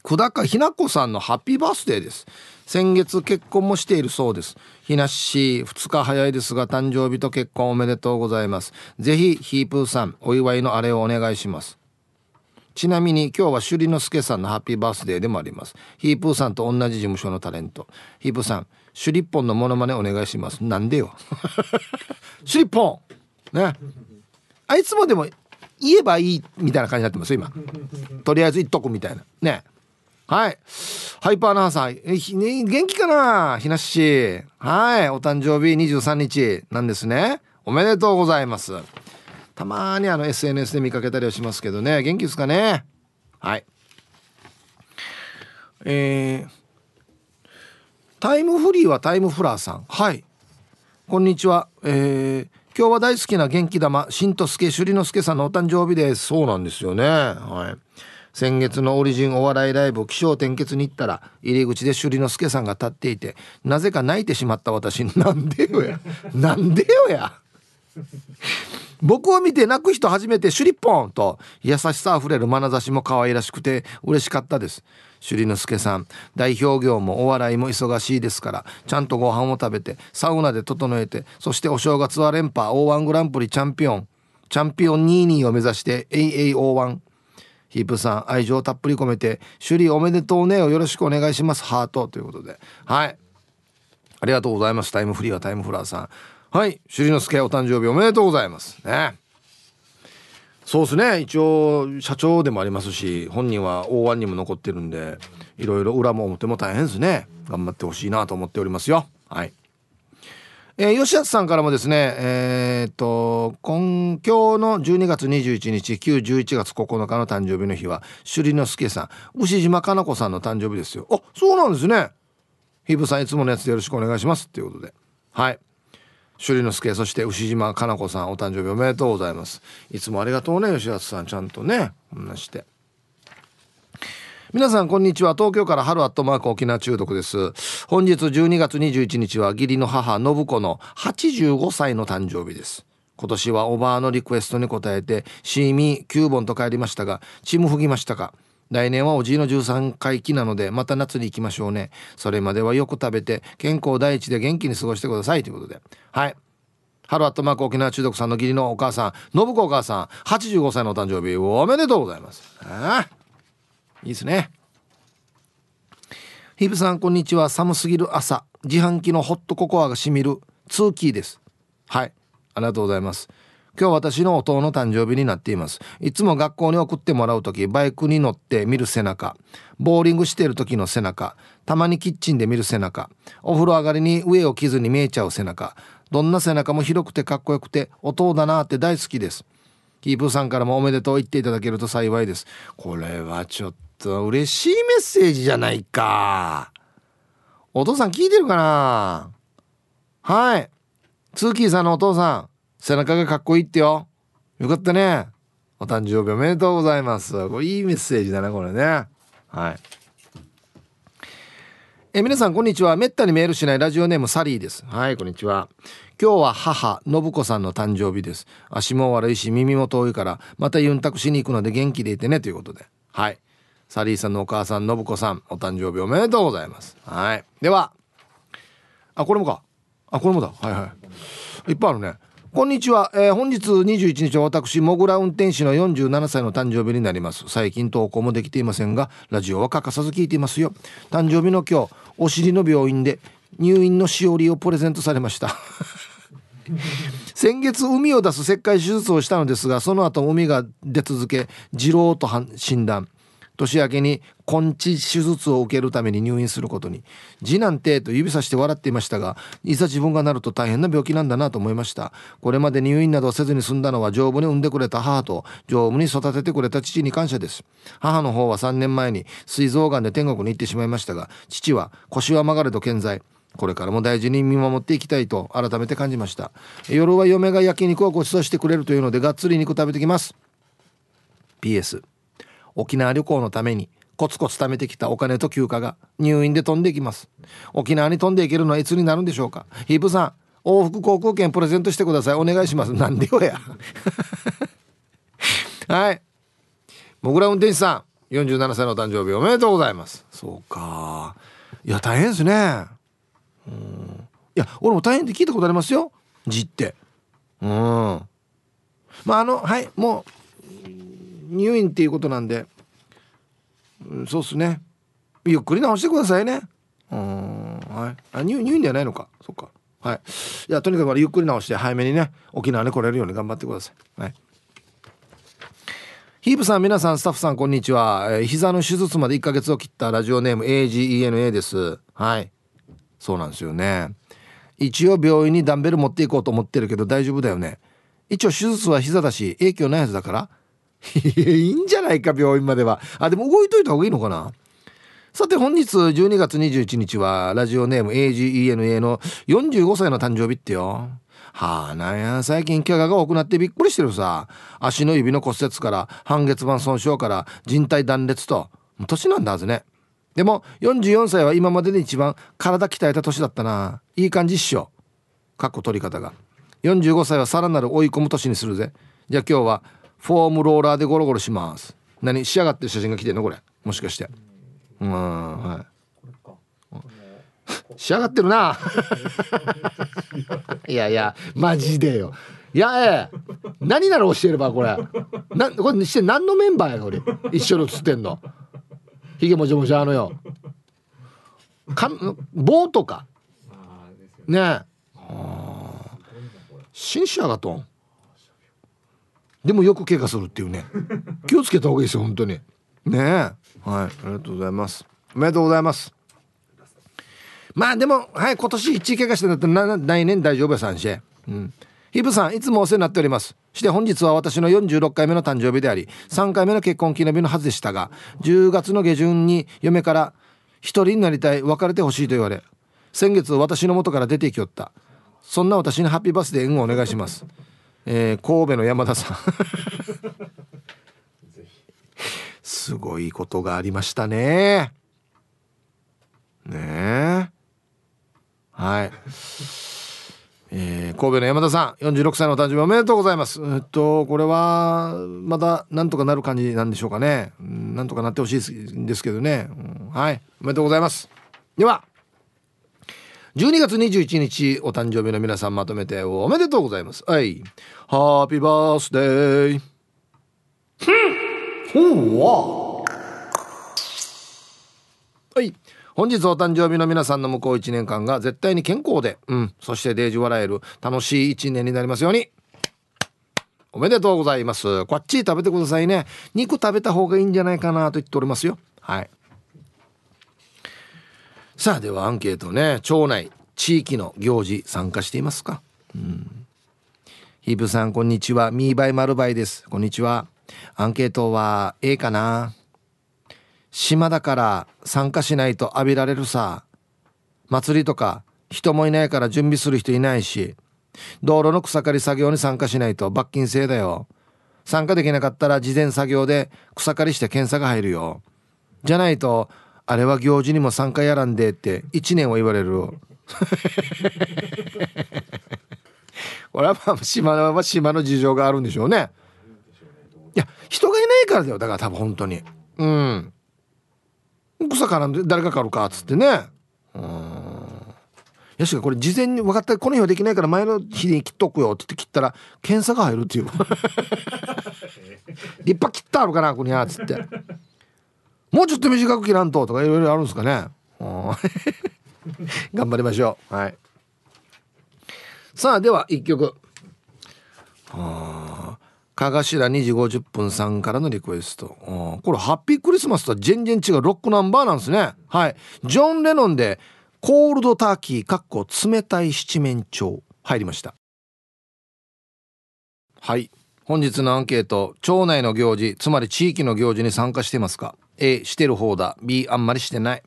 久高ひな子さんのハッピーバースデーです。先月結婚もしているそうです。ひなっしー2日早いですが誕生日と結婚おめでとうございます。ぜひヒープーさんお祝いのあれをお願いします。ちなみに今日は首里之助さんのハッピーバースデーでもあります。ヒープーさんと同じ事務所のタレント。ヒープーさん首里ポンのモノマネお願いします。なんでよ。首里ポンね。あいつもでも言えばいいみたいな感じになってます今。とりあえず言っとくみたいな。ね。はい。ハイパーナーさんえ、ね、元気かな？ひなっしはい。お誕生日23日。なんですね。おめでとうございます。たまにあの SNS で見かけたりはしますけどね。元気ですかね？はい。えー、タイムフリーはタイムフラーさん。はい。こんにちは。えー今日は大好きな元気玉新と助首里之助さんのお誕生日です。そうなんですよね。はい先月のオリジンお笑いライブ気象転結に行ったら入り口で首里之助さんが立っていてなぜか泣いてしまった私。なんでよや。なんでよや。僕を見て泣く人初めてシュリッポンと優しさあふれる眼差しも可愛らしくて嬉しかったです。首里之助さん代表業もお笑いも忙しいですからちゃんとご飯を食べてサウナで整えてそしてお正月は連覇 O1 グランプリチャンピオンチャンピオン22を目指して AAO1 ヒープさん愛情たっぷり込めて首里おめでとうねをよろしくお願いします。ハートということで。はい。ありがとうございます。タイムフリーはタイムフラーさん。はい。首里之助お誕生日おめでとうございます。ね。そうですね。一応社長でもありますし本人は O1 にも残ってるんでいろいろ裏も表も大変ですね。頑張ってほしいなと思っておりますよ。はい。えー、吉安さんからもですねえー、っと今今日の12月21日旧11月9日の誕生日の日は首里之助さん牛島かな子さんの誕生日ですよ。あそうなんですね。ひぶさんいつものやつでよろしくお願いしますっていうことで。はい。首里之助そして牛島かな子さんお誕生日おめでとうございます。いつもありがとうね吉安さんちゃんとねこんなして。皆さんこんにちは。東京から春アットマーク沖縄中毒です。本日12月21日は義理の母信子の85歳の誕生日です。今年はおばあのリクエストに応えてシーミー9本と帰りましたが血も吹きましたか？来年はおじいの13回忌なのでまた夏に行きましょうね。それまではよく食べて健康第一で元気に過ごしてください。ということで。はい。ハロアットマーク沖縄中毒さんの義理のお母さん信子お母さん85歳のお誕生日おめでとうございます。ああいいですね。ヒブさんこんにちは。寒すぎる朝。自販機のホットココアがしみる。ツーキーです。はい。ありがとうございます。今日私の弟の誕生日になっています。いつも学校に送ってもらう時バイクに乗って見る背中。ボーリングしている時の背中。たまにキッチンで見る背中。お風呂上がりに上を着ずに見えちゃう背中。どんな背中も広くてかっこよくて弟だなって大好きです。キープーさんからもおめでとう言っていただけると幸いです。これはちょっと嬉しいメッセージじゃないか。お父さん聞いてるかな？はい。ツーキーさんのお父さん背中がかっこいいってよ。よかったね。お誕生日おめでとうございます。これいいメッセージだねこれね。はい。え皆さんこんにちは。めったにメールしないラジオネームサリーです。はいこんにちは。今日は母信子さんの誕生日です。足も悪いし耳も遠いからまたユンタクしに行くので元気でいてねということで。はい。サリーさんのお母さん信子さんお誕生日おめでとうございます。はい。では。あこれもか。あこれもだ。はいはい。いっぱいあるね。こんにちは、えー、本日21日は私モグラ運転士の47歳の誕生日になります。最近投稿もできていませんがラジオは欠かさず聞いていますよ。誕生日の今日お尻の病院で入院のしおりをプレゼントされました。先月海を出す切開手術をしたのですがその後海が出続け二郎と診断。年明けに根治手術を受けるために入院することに。次男てと指さして笑っていましたがいざ自分がなると大変な病気なんだなと思いました。これまで入院などせずに済んだのは丈夫に産んでくれた母と丈夫に育ててくれた父に感謝です。母の方は3年前に膵臓がんで天国に行ってしまいましたが父は腰は曲がれと健在。これからも大事に見守っていきたいと改めて感じました。夜は嫁が焼肉をご馳走してくれるというのでがっつり肉食べてきます。PS 沖縄旅行のためにコツコツ貯めてきたお金と休暇が入院で飛んでいきます。沖縄に飛んでいけるのはいつになるんでしょうか？ヒープさん往復航空券プレゼントしてください。お願いします。なんでよや。はい。もぐら運転手さん47歳の誕生日おめでとうございます。そうか。いや大変ですね。うん。いや俺も大変って聞いたことありますよ。字って。うん。まああのはいもう入院っていうことなんで、うん、そうっすね。ゆっくり治してくださいね。うんはい。あ入入院ではないのか。そっか。はい。いやとにかくゆっくり治して早めにね沖縄に来れるように頑張ってください。はい。ヒープさん皆さんスタッフさんこんにちは、えー、膝の手術まで1ヶ月を切ったラジオネーム AGENA です。はい。そうなんですよね。一応病院にダンベル持っていこうと思ってるけど大丈夫だよね。一応手術は膝だし影響ないはずだからいいんじゃないか病院までは。あでも動いといた方がいいのかな？さて本日12月21日はラジオネーム AGENA の45歳の誕生日ってよ。はあなんや最近怪我が多くなってびっくりしてるさ。足の指の骨折から半月板損傷から人体断裂と。年なんだはずね。でも44歳は今までで一番体鍛えた年だったな。いい感じっしょ。かっこ取り方が。45歳はさらなる追い込む年にするぜ。じゃあ今日はフォームローラーでゴロゴロします。何？仕上がってる写真が来てんの？これ。もしかして。うん。はい。仕上がってるな。いやいやマジでよ。いやええ。何なら教えればこれ。なこれして何のメンバーやこれ？一緒に写ってんの。ひげもじもじあのよ。か棒とか。ね。え紳士やがとんでもよく怪我するっていうね。気をつけた方がいいですよ本当に。ねえ。はいありがとうございます。おめでとうございます。まあでもはい今年一怪我してんだったら来年大丈夫やさんしうん。ヒブさんいつもお世話になっております。して本日は私の46回目の誕生日であり3回目の結婚記念日のはずでしたが10月の下旬に嫁から一人になりたい別れてほしいと言われ先月私の元から出てきよった。そんな私にハッピーバースデー援護お願いします、えー、神戸の山田さん。すごいことがありましたね。ねえ。はい。えー、神戸の山田さん46歳の誕生日おめでとうございます。えっとこれはまだなんとかなる感じなんでしょうかね。なんとかなってほしいんですけどね、うん、はい。おめでとうございます。では12月21日お誕生日の皆さんまとめておめでとうございますはいハッピーバースデーふんほわはい本日お誕生日の皆さんの向こう1年間が絶対に健康で、うん、そしてデージ笑える楽しい1年になりますように。おめでとうございます。こっち食べてくださいね。肉食べた方がいいんじゃないかなと言っておりますよ。はい。さあ、ではアンケートね、町内、地域の行事参加していますか？うん。ヒブさん、こんにちは。ミーバイマルバイです。こんにちは。アンケートは A かな？島だから参加しないと浴びられるさ祭りとか人もいないから準備する人いないし道路の草刈り作業に参加しないと罰金制だよ参加できなかったら事前作業で草刈りして検査が入るよじゃないとあれは行事にも参加やらんでって1年は言われる これはまあ島は島の事情があるんでしょうね。いや人がいないからだよ。だから多分本当に。うん。草からんで誰が刈るかっつってね。うん。よしかこれ事前に分かったこの日はできないから前の日に切っとくよって言って切ったら検査が入るっていう。立派切ったあるかなこにゃっつってもうちょっと短く切らんととかいろいろあるんですかね。頑張りましょう。はい。さあでは1曲。かがしら2時50分さんからのリクエスト。これ「ハッピークリスマス」とは全然違うロックナンバーなんですね。はい。ジョン・レノンで「コールドターキーかっこ冷たい七面鳥。入りました。はい。本日のアンケート町内の行事つまり地域の行事に参加していますか？A してる方だ。B あんまりしてない。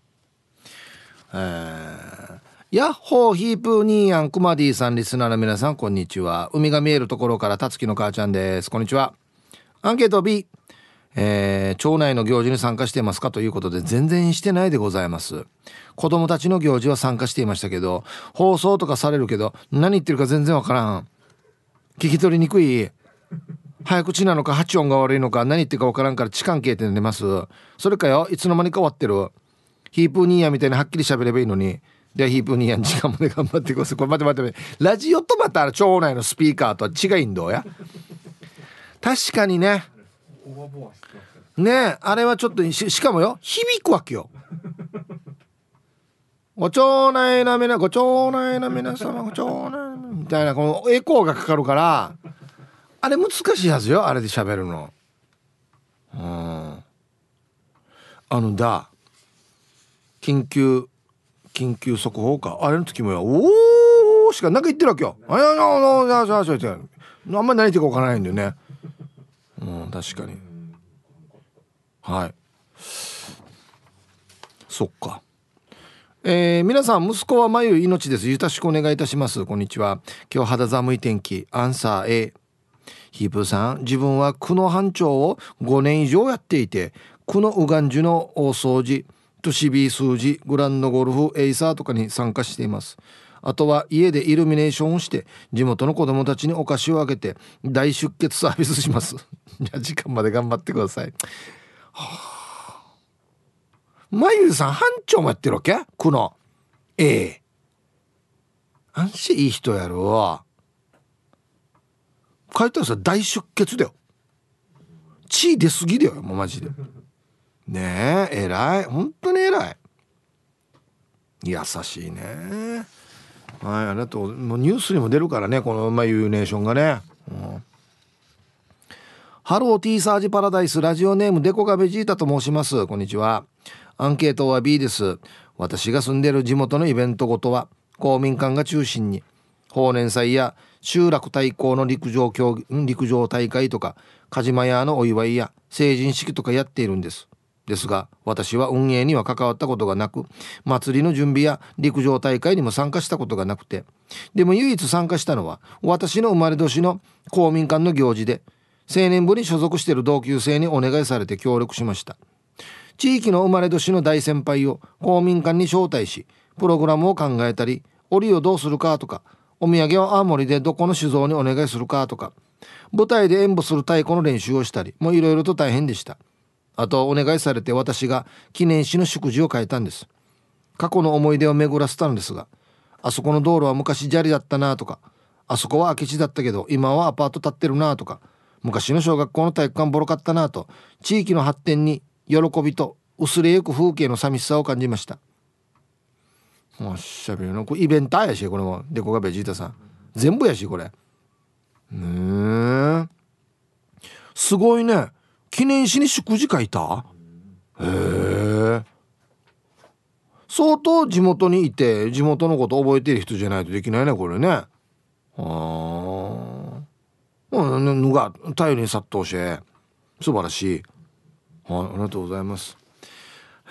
えー、ヤッホーヒープーニーヤンクマディさんリスナーの皆さんこんにちは。海が見えるところからたつきの母ちゃんです。こんにちは。アンケート B えー、町内の行事に参加していますかということで全然してないでございます。子供たちの行事は参加していましたけど放送とかされるけど何言ってるか全然わからん。聞き取りにくい。早口なのか発音が悪いのか何言ってるかわからんから痴漢系って寝ます。それかよいつの間にか終わってる。ヒープーニーヤみたいにはっきり喋ればいいのに。ではヒープーニーヤ時間まで頑張ってくださいこれ待って待って。ラジオとまた町内のスピーカーとは違いんどや。確かにね。ねあれはちょっとししかもよ響くわけよ。ご町内な皆ご町内な皆様ご町内みたいなこのエコーがかかるからあれ難しいはずよあれで喋るの。うん。あのだ。緊急緊急速報か。あれの時もよおおしかなんか言ってるわけよ。あやややややややあんまり何言ってるか分からないんだよね。うん確かに。はい。そっか。えー、皆さん息子は眉命です。よろしくお願いいたします。こんにちは。今日肌寒い天気。アンサー A ヒープさん自分は区の班長を5年以上やっていて区のウガンジュの大掃除都市 B 数字グランドゴルフエイサーとかに参加しています。あとは家でイルミネーションをして地元の子供たちにお菓子をあげて大出血サービスします。じゃ時間まで頑張ってください。はあ。まゆさん班長もやってるわけ？区のええ。安心いい人やろ。書いてあるさ大出血だよ。血出すぎだよもうマジで。ねえ偉い。本当に偉い。優しいね。はいありがとう。もうニュースにも出るからねこのまユーネーションがね、うん、ハローティーサージパラダイスラジオネームデコガベジータと申します。こんにちは。アンケートは B です。私が住んでる地元のイベントごとは公民館が中心に法年祭や集落対抗の陸上競技陸上大会とか鹿島屋のお祝いや成人式とかやっているんです。ですが私は運営には関わったことがなく祭りの準備や陸上大会にも参加したことがなくて。でも唯一参加したのは私の生まれ年の公民館の行事で青年部に所属している同級生にお願いされて協力しました。地域の生まれ年の大先輩を公民館に招待しプログラムを考えたり折をどうするかとかお土産は青森でどこの酒造にお願いするかとか。舞台で演舞する太鼓の練習をしたりもういろいろと大変でした。あとお願いされて私が記念誌の祝辞を書いたんです。過去の思い出を巡らせたのですがあそこの道路は昔砂利だったなとか。あそこは空き地だったけど今はアパート建ってるなとか。昔の小学校の体育館ボロかったなと地域の発展に喜びと薄れゆく風景の寂しさを感じました。おっしゃべりのこれイベンターやしこれも。デコがベジータさん。全部やしこれ。ねえ。すごいね。記念誌に祝辞書いた？へえ。相当地元にいて地元のこと覚えてる人じゃないとできないねこれね。ああぬが頼りに殺到して素晴らしい。はいありがとうございます。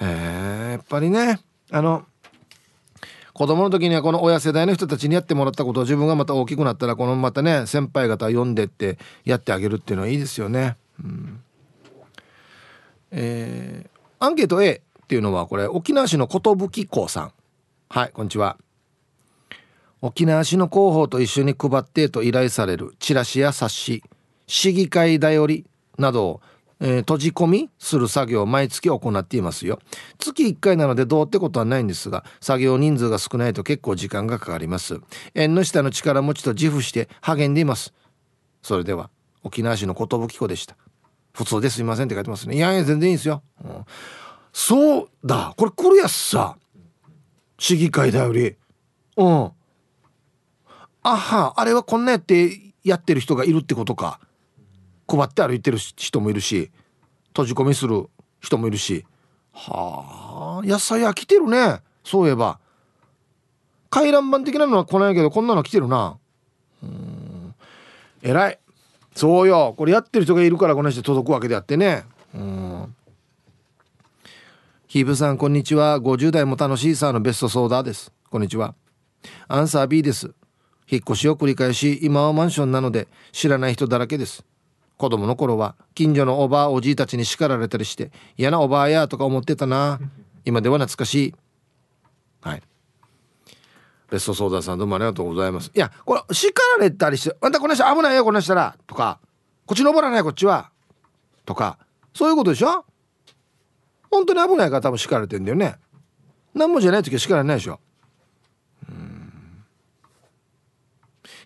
へえやっぱりねあの子供の時にはこの親世代の人たちにやってもらったことを自分がまた大きくなったらこのまたね先輩方読んでってやってあげるっていうのはいいですよね。うん。えー、アンケート A っていうのはこれ沖縄市の寿港さん。はいこんにちは。沖縄市の広報と一緒に配ってと依頼されるチラシや冊子市議会だよりなどをえー、閉じ込みする作業を毎月行っていますよ。月1回なのでどうってことはないんですが作業人数が少ないと結構時間がかかります。縁の下の力持ちと自負して励んでいます。それでは沖縄市の寿子でした。普通ですいませんって書いてますね。いやいや全然いいんですよ、うん、そうだ。これ来るやつさ。市議会だより。うん。あはあれはこんなやってやってる人がいるってことか。配って歩いてる人もいるし閉じ込みする人もいるし。はあ野菜飽きてるね。そういえば。回覧板的なのは来ないけどこんなの来てるな。うん。偉い。そうよ。これやってる人がいるからこの人届くわけであってね。うん。ヒーブさんこんにちは。50代も楽しいさのベストソーダです。こんにちは。アンサー B です。引っ越しを繰り返し今はマンションなので知らない人だらけです。子供の頃は近所のおばあおじいたちに叱られたりして嫌なおばあやとか思ってたな。今では懐かしい。はい。ベストソーダさんどうもありがとうございます。いやこれ叱られたりして「あんたこの人危ないよこの人ら」とか「こっち登らないこっちは」とかそういうことでしょ？本当に危ないから多分叱られてんだよね。何もじゃない時は叱られないでしょ。うん。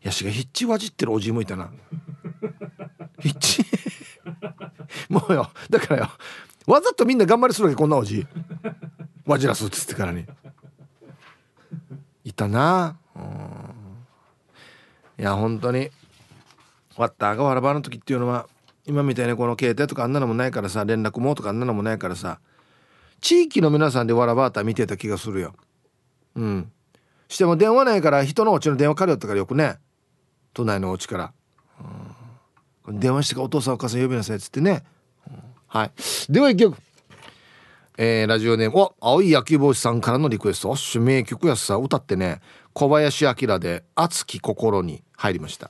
いやしがヒッチわじってるおじいもいたな一もうよ。だからよ。わざとみんな頑張りするわけこんなおじ。わじらすっつってからに。いたな。うん。いや本当に。わったがわらばの時っていうのは今みたいにこの携帯とかあんなのもないからさ連絡もとかあんなのもないからさ地域の皆さんでわらばーた見てた気がするよ。うん。しても電話ないから人のお家の電話借りよったからよくね。都内のお家から、電話してかお父さんお母さん呼びなさいっつってね、うん、はい。では一曲。えー、ラジオネーム。お青い野球帽子さんからのリクエスト。指名曲やさ歌ってね。小林明で「熱き心」に入りました。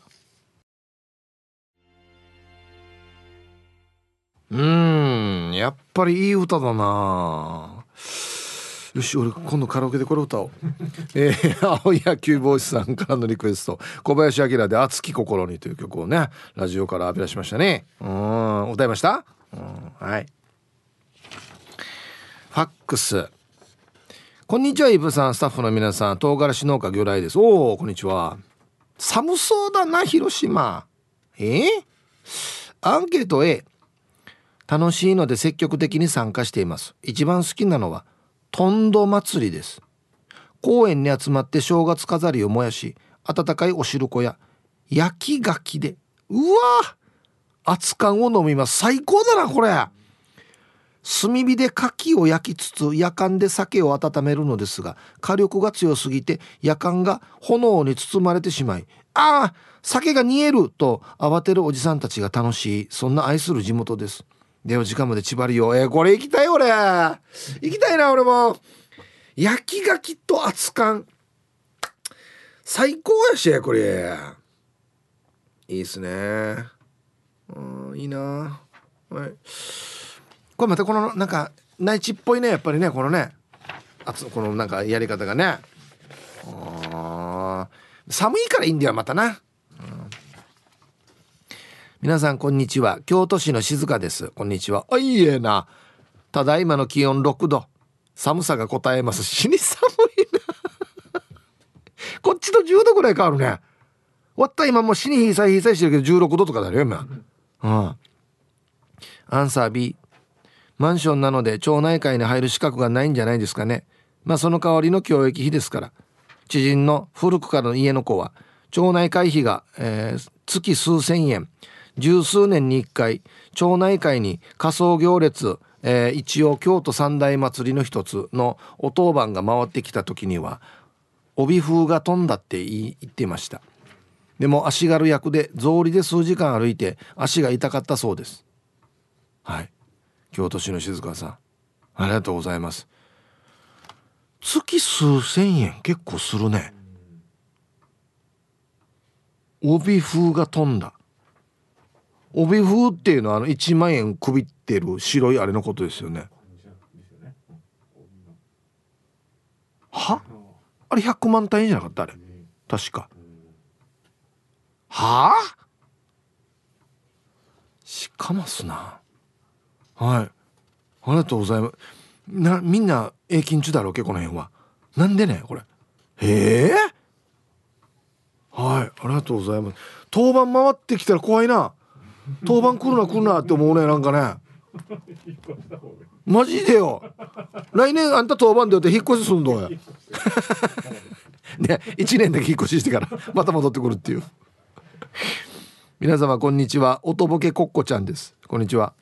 うん。やっぱりいい歌だなよし俺今度カラオケでこれ歌おう。えー、青い野球帽子さんからのリクエスト。小林明で「熱き心に」という曲をねラジオから浴び出しましたね。うん歌いました？うんはい。ファックス。こんにちはイブさん。スタッフの皆さん。唐辛子農家魚雷です。おおこんにちは。寒そうだな広島。えー、アンケート A 楽しいので積極的に参加しています。一番好きなのはとんど祭りです。公園に集まって正月飾りを燃やし温かいお汁粉や焼き牡蠣でうわ熱燗を飲みます。最高だなこれ。炭火で牡蠣を焼きつつ夜間で酒を温めるのですが火力が強すぎて夜間が炎に包まれてしまいああ酒が煮えると慌てるおじさんたちが楽しいそんな愛する地元です。でお時間まで縛りよ。えー、これ行きたい俺。行きたいな俺も。焼き牡蠣と熱燗。最高やしこれ。いいっすね。うんいいな。はい。これまたこのなんか内地っぽいねやっぱりねこのね。あつこのなんかやり方がね。寒いからいいんだよまたな。皆さんこんにちは。京都市の静香です。こんにちは。あいえな。ただいまの気温6度。寒さが答えます。死に寒いな。こっちと10度ぐらい変わるね。終わった今もう死にひいさいひいさいしてるけど16度とかだよ今。うん。アンサー B マンションなので町内会に入る資格がないんじゃないですかね。まあその代わりの教育費ですから。知人の古くからの家の子は町内会費が、えー、月数千円。十数年に一回町内会に仮装行列、えー、一応京都三大祭りの一つのお当番が回ってきた時には帯風が飛んだって言ってました。でも足軽役で草履で数時間歩いて足が痛かったそうです。はい。京都市の静川さんありがとうございます。月数千円結構するね。帯風が飛んだ。帯風っていうのはあの1万円くびってる白いあれのことですよね。は？あれ100万単位じゃなかった？あれ。確か。は？あしかますな。はい。ありがとうございます。なみんな永金中だろうけこの辺は。なんでねこれ。へえ？はい。ありがとうございます。当番回ってきたら怖いな。当番来るな来るなって思うねなんかね。マジでよ。来年あんた当番でよって引っ越しすんのや。ね1年だけ引っ越ししてからまた戻ってくるっていう。皆様こんにちは。音ボケコッコちゃんです。こんにちは。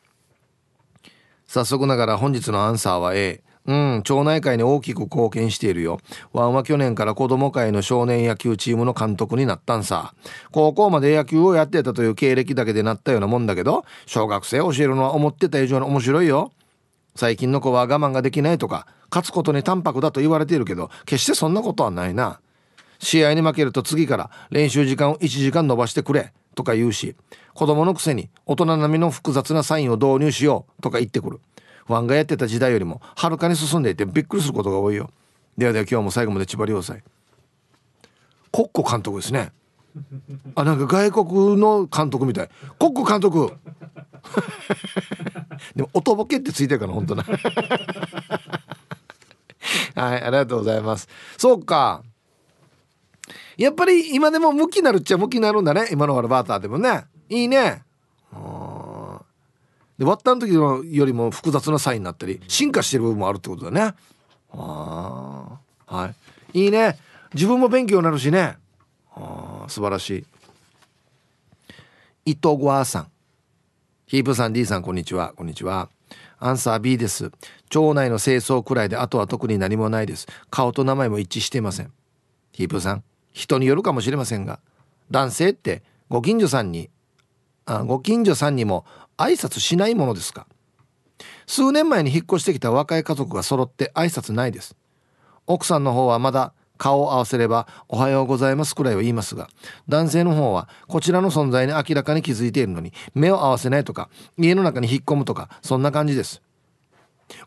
早速ながら本日のアンサーは A うん町内会に大きく貢献しているよ。ワンは去年から子供会の少年野球チームの監督になったんさ。高校まで野球をやってたという経歴だけでなったようなもんだけど小学生教えるのは思ってた以上に面白いよ。最近の子は我慢ができないとか勝つことに淡白だと言われているけど決してそんなことはないな。試合に負けると次から練習時間を1時間延ばしてくれとか言うし子供のくせに大人並みの複雑なサインを導入しようとか言ってくる。ファンがやってた時代よりもはるかに進んでいてびっくりすることが多いよ。ではでは今日も最後まで千葉良斎コッコ監督ですね。あなんか外国の監督みたい。コッコ監督。でも音ボケってついてるから本当な。はいありがとうございます。そうか。やっぱり今でも向きになるっちゃ向きになるんだね。今のワルバーターでもね。いいね。うんで割ったの時のよりも複雑なサインになったり進化してる部分もあるってことだね。あはい。いいね。自分も勉強になるしね。あ素晴らしい。伊藤ごあさん。ヒープさん D さんこんにちは。こんにちは。アンサー B です。町内の清掃くらいであとは特に何もないです。顔と名前も一致していません。ヒープさん人によるかもしれませんが男性ってご近所さんにあご近所さんにも挨拶しないものですか？数年前に引っ越してきた若い家族が揃って挨拶ないです。奥さんの方はまだ顔を合わせれば「おはようございます」くらいは言いますが男性の方はこちらの存在に明らかに気づいているのに目を合わせないとか家の中に引っ込むとかそんな感じです。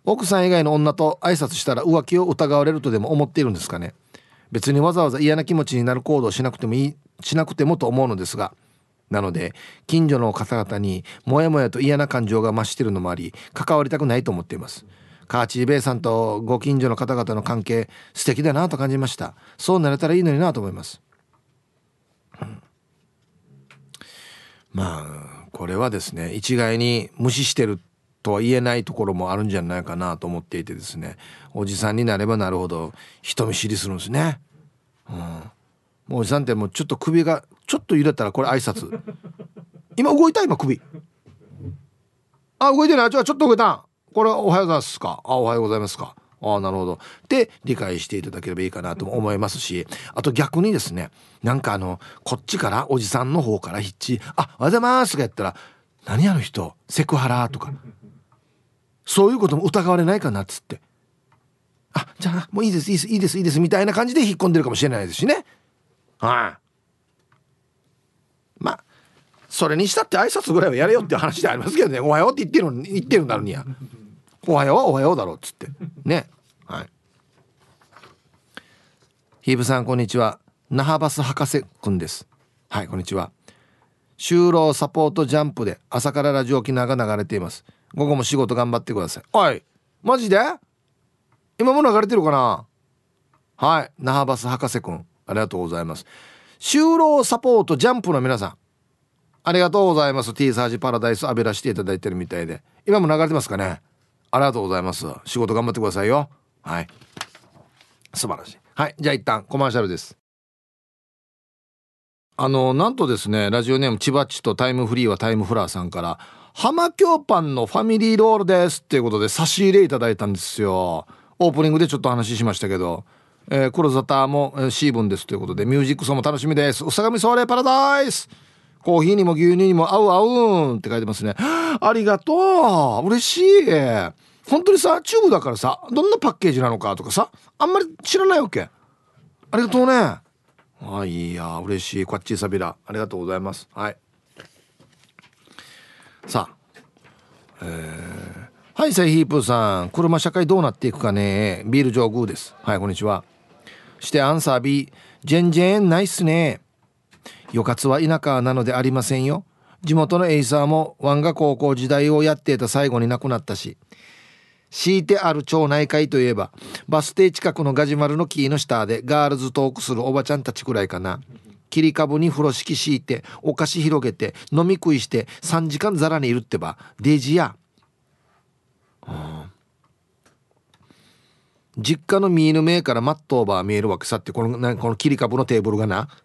奥さん以外の女と挨拶したら浮気を疑われるとでも思っているんですかね？別にわざわざ嫌な気持ちになる行動をしなくてもいいしなくてもと思うのですがなので近所の方々にモヤモヤと嫌な感情が増しているのもあり関わりたくないと思っています。カーチーベイさんとご近所の方々の関係素敵だなと感じました。そうなれたらいいのになと思います、うん、まあこれはですね一概に無視してるとは言えないところもあるんじゃないかなと思っていてですね。おじさんになればなるほど人見知りするんですね。うん。もうおじさんってもうちょっと首がちょっと揺れたらこれ挨拶。今動いた今首。あ動いてない。じゃあちょっと動いた。これおはようございますか。あおはようございますか。ああなるほど。で理解していただければいいかなと思いますし。あと逆にですねなんかあのこっちからおじさんの方からヒッチ「あおはようございます」とかやったら「何あの人セクハラ」とか。そういうことも疑われないかなっつって「あじゃあもういいですいいですいいですいいです」みたいな感じで引っ込んでるかもしれないですしね。はい、まあそれにしたって挨拶ぐらいはやれよって話でありますけどね「おはよう」って言ってるの言ってるんだろうにや「おはようはおはようだろ」うっつって。ね。はい。ヒーブさんこんにちは。那覇バス博士くんです。はいこんにちは。就労サポートジャンプで朝からラジオ沖縄が流れています。午後も仕事頑張ってください。おいマジで？今も流れてるかな？はい那覇バス博士くん。ありがとうございます就労サポートジャンプの皆さん。ありがとうございます。T サージパラダイス浴びらしていただいてるみたいで。今も流れてますかね？ありがとうございます。仕事頑張ってくださいよ。はい。素晴らしい。はい。じゃあ一旦コマーシャルです。あのなんとですねラジオネーム千葉っちとタイムフリーはタイムフラーさんから浜京パンのファミリーロールですっていうことで差し入れいただいたんですよ。オープニングでちょっと話しましたけど。えー、黒沙汰も、えー、シーブンですということでミュージックソンも楽しみです。うさがみソーレパラダイス。コーヒーにも牛乳にも合う合うんって書いてますね。ありがとう。嬉しい。本当にさチューブだからさどんなパッケージなのかとかさあんまり知らないわけ。ありがとうね。あいや。嬉しい。こっちサビラありがとうございます。はい。さあ。えーはいセイヒープーさん。車社会どうなっていくかね。ビール上宮です。はいこんにちは。してアンサー B ジェンジェンないっすね。よかつは田舎なのでありませんよ。地元のエイサーも湾が高校時代をやっていた最後に亡くなったし。敷いてある町内会といえばバス停近くのガジュマルの木の下でガールズトークするおばちゃんたちくらいかな。切り株に風呂敷敷いてお菓子広げて飲み食いして3時間ざらにいるってばデジや、実家のミーヌメからマットオーバー見えるわけさってこのなこの切り株のテーブルがな。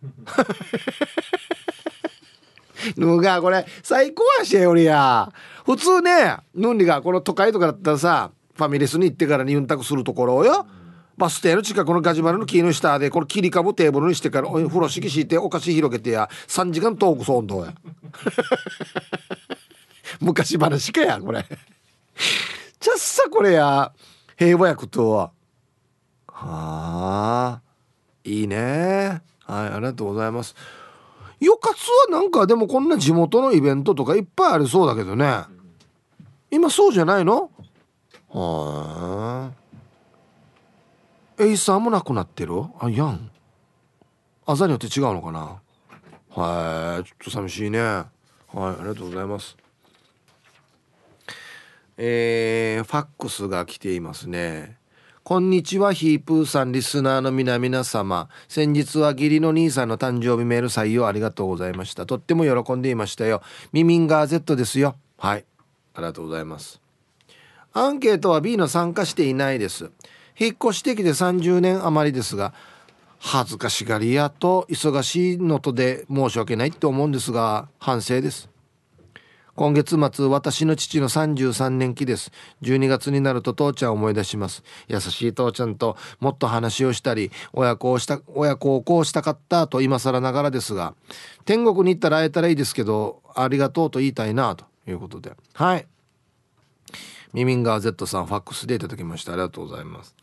ぬがこれ最高やしよりや。普通ねヌンリがこの都会とかだったらさファミレスに行ってからにユンタクするところをよ。バス停の近くのガジュマルの木の下でこれ切り株テーブルにしてから風呂敷敷いてお菓子広げてや。3時間トークソンドや。昔話かやこれ。じゃっさこれや。平和役とは。はあいいね。はいありがとうございます。よかつはなんかでもこんな地元のイベントとかいっぱいありそうだけどね。今そうじゃないの？はあ。エイサーもなくなってる？あやん。あざによって違うのかな？はいちょっと寂しいね。はいありがとうございます。えー、ファックスが来ていますね。こんにちはヒープーさんリスナーの皆々様。先日は義理の兄さんの誕生日メール採用ありがとうございました。とっても喜んでいましたよ。ミミンガー Z ですよ。はい。ありがとうございます。アンケートは B の参加していないです。引っ越してきて30年余りですが恥ずかしがり屋と忙しいのとで申し訳ないって思うんですが反省です。今月末私の父の33年期です。12月になると父ちゃんを思い出します。優しい父ちゃんともっと話をしたり親子をした親子をこうしたかったと今更ながらですが天国に行ったら会えたらいいですけどありがとうと言いたいなということで。はい。ミミンガー Z さんファックスでいただきましたありがとうございます。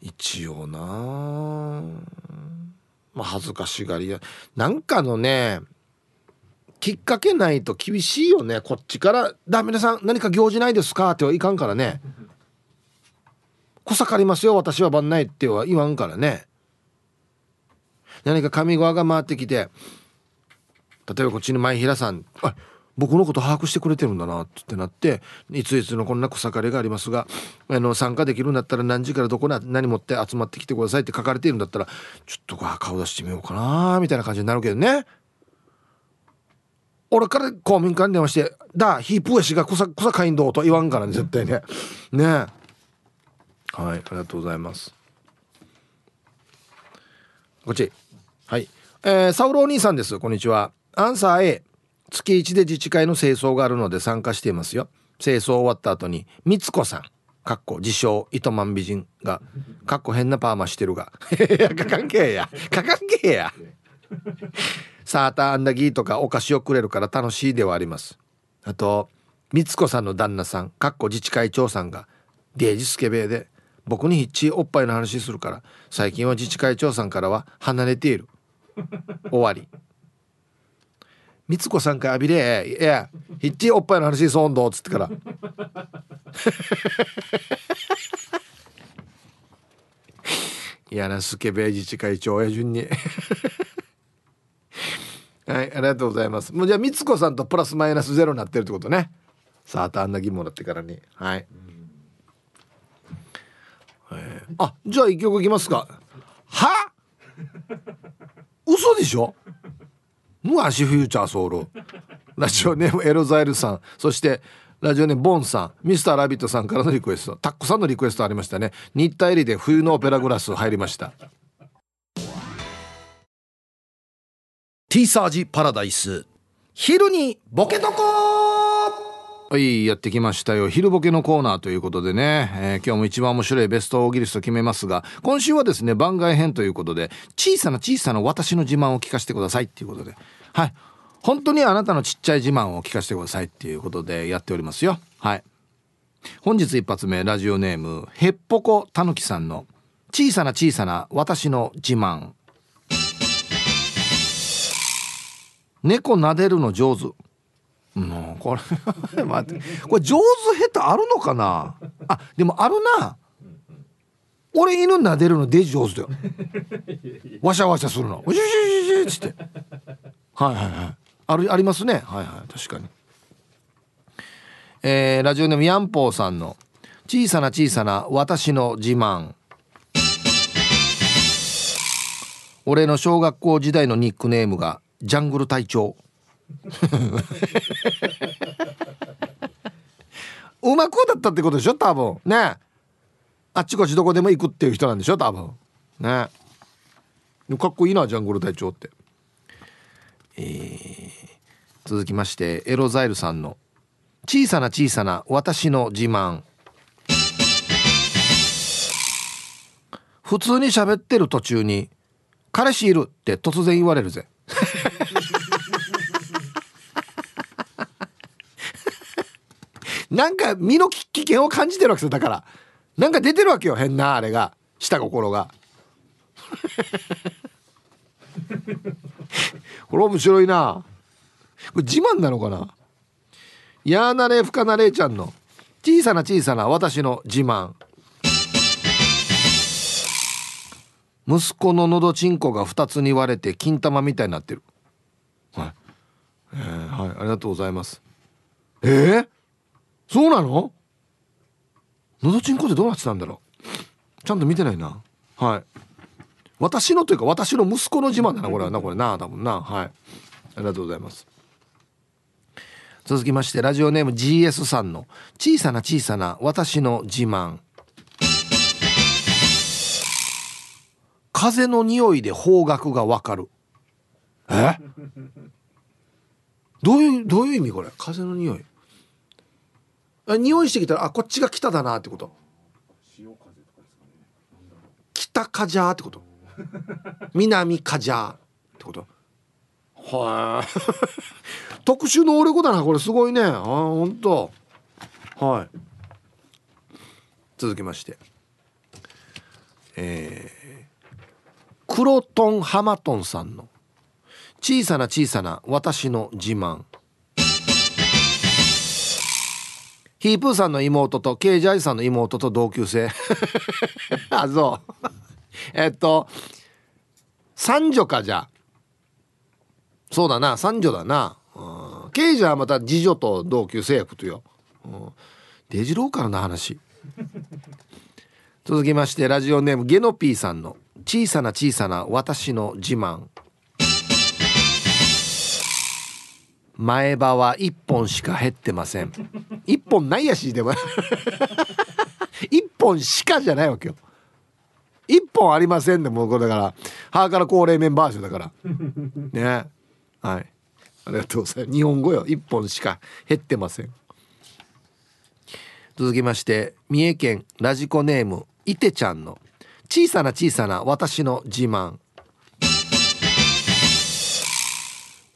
一応なまあ恥ずかしがりやなんかのねきっかけないと厳しいよね。こっちから「だ皆さん何か行事ないですか?」ってはいかんからね「小さかりますよ私は番ない」っては言わんからね。何か上側が回ってきて例えばこっちに前平さん「あ僕のこと把握してくれてるんだなってなっていついつのこんな草刈りがありますがあの参加できるんだったら何時からどこに何持って集まってきてくださいって書かれているんだったらちょっと顔出してみようかなみたいな感じになるけどね。俺から公民館に電話して「だヒープーしが草草かいんどう」と言わんからね絶対ねね。はいありがとうございます。こっち。はい。えー、サウロお兄さんです。こんにちは。アンサー A 月1で自治会の清掃があるので参加していますよ。清掃終わった後にみつこさん。かっこ自称糸満美人が。かっこ変なパーマしてるが。いやかかんけえや。かかんけえや。サーターアンダギーとかお菓子をくれるから楽しいではあります。あとみつこさんの旦那さんかっこ自治会長さんがデージスケベで僕にひっちおっぱいの話するから最近は自治会長さんからは離れている。終わり。みつこさんかあびれいやひっちおっぱいの話そんどっつってから。いやなスケベ自治会長や順に。はいありがとうございます。もうじゃあみつこさんとプラスマイナスゼロになってるってことね。さああんな疑問だってからに。はい、えー、あじゃあ一曲いきますか。は？嘘でしょ？ムアシフューチャーソウル。ラジオネームエロザイルさん。そしてラジオネームボンさん。ミスターラビットさんからのリクエスト。タックさんのリクエストありましたね。新田エリで冬のオペラグラス入りました。ティーサージパラダイス。昼にボケとこはいやってきましたよ。昼ボケのコーナーということでね、えー、今日も一番面白いベストオーギリスト決めますが今週はですね番外編ということで小さな小さな私の自慢を聞かせてくださいっていうことで。はい。本当にあなたのちっちゃい自慢を聞かせてくださいっていうことでやっておりますよ。はい。本日一発目ラジオネームへっぽこたぬきさんの小さな小さな私の自慢。猫撫でるの上手。もうこれ 待って。これ上手下手あるのかな？あでもあるな。俺犬撫でるのデジ上手だよ。わしゃわしゃするの「うしししし」っつってはいはいはいあるありますねはいはい確かにえー、ラジオネームヤンポーさんの「小さな小さな私の自慢」俺の小学校時代のニックネームがジャングル隊長。うまくだったってことでしょ？多分。ね。あっちこっちどこでも行くっていう人なんでしょ？多分。ね。かっこいいなジャングル隊長って。えー、続きましてエロザイルさんの「小さな小さな私の自慢」普通に喋ってる途中に「彼氏いる」って突然言われるぜ。なんか身の危険を感じてるわけですよだから。なんか出てるわけよ変なあれが。下心が。これ面白いな。これ自慢なのかな。やーなれふかなれちゃんの。小さな小さな私の自慢。息子ののどちんこが2つに割れて金玉みたいになってる。はい、えー、はいありがとうございます。えー、そうなの？のどちんこってどうなってたんだろう？ちゃんと見てないな。はい。私のというか私の息子の自慢だなこれはな これな多分な。はい。ありがとうございます。続きましてラジオネーム GS さんの「小さな小さな私の自慢」風の匂いで方角がわかる。え？どういうどういう意味これ？風の匂い。あ匂いしてきたらあこっちが北だなってこと。北かじゃってこと。南かじゃってこと。はい 特殊能力だなこれ。すごいね。あ本当はい。続きまして。えクロトンハマトンさんの「小さな小さな私の自慢」ヒープーさんの妹とケイジャイさんの妹と同級生。あそう。えっと三女かじゃ。そうだな三女だな、うん、ケイジャはまた次女と同級生役とよ、うん、デジローからの話。続きましてラジオネームゲノピーさんの「小さな小さな私の自慢」前歯は1本しか減ってません。1本ないやしでも。1本しかじゃないわけよ。1本ありませんでもうこれだから。母から高齢メンバージョンだから。ね。はい。ありがとうございます。日本語よ。1本しか減ってません。続きまして三重県ラジコネームいてちゃんの。小さな小さな私の自慢。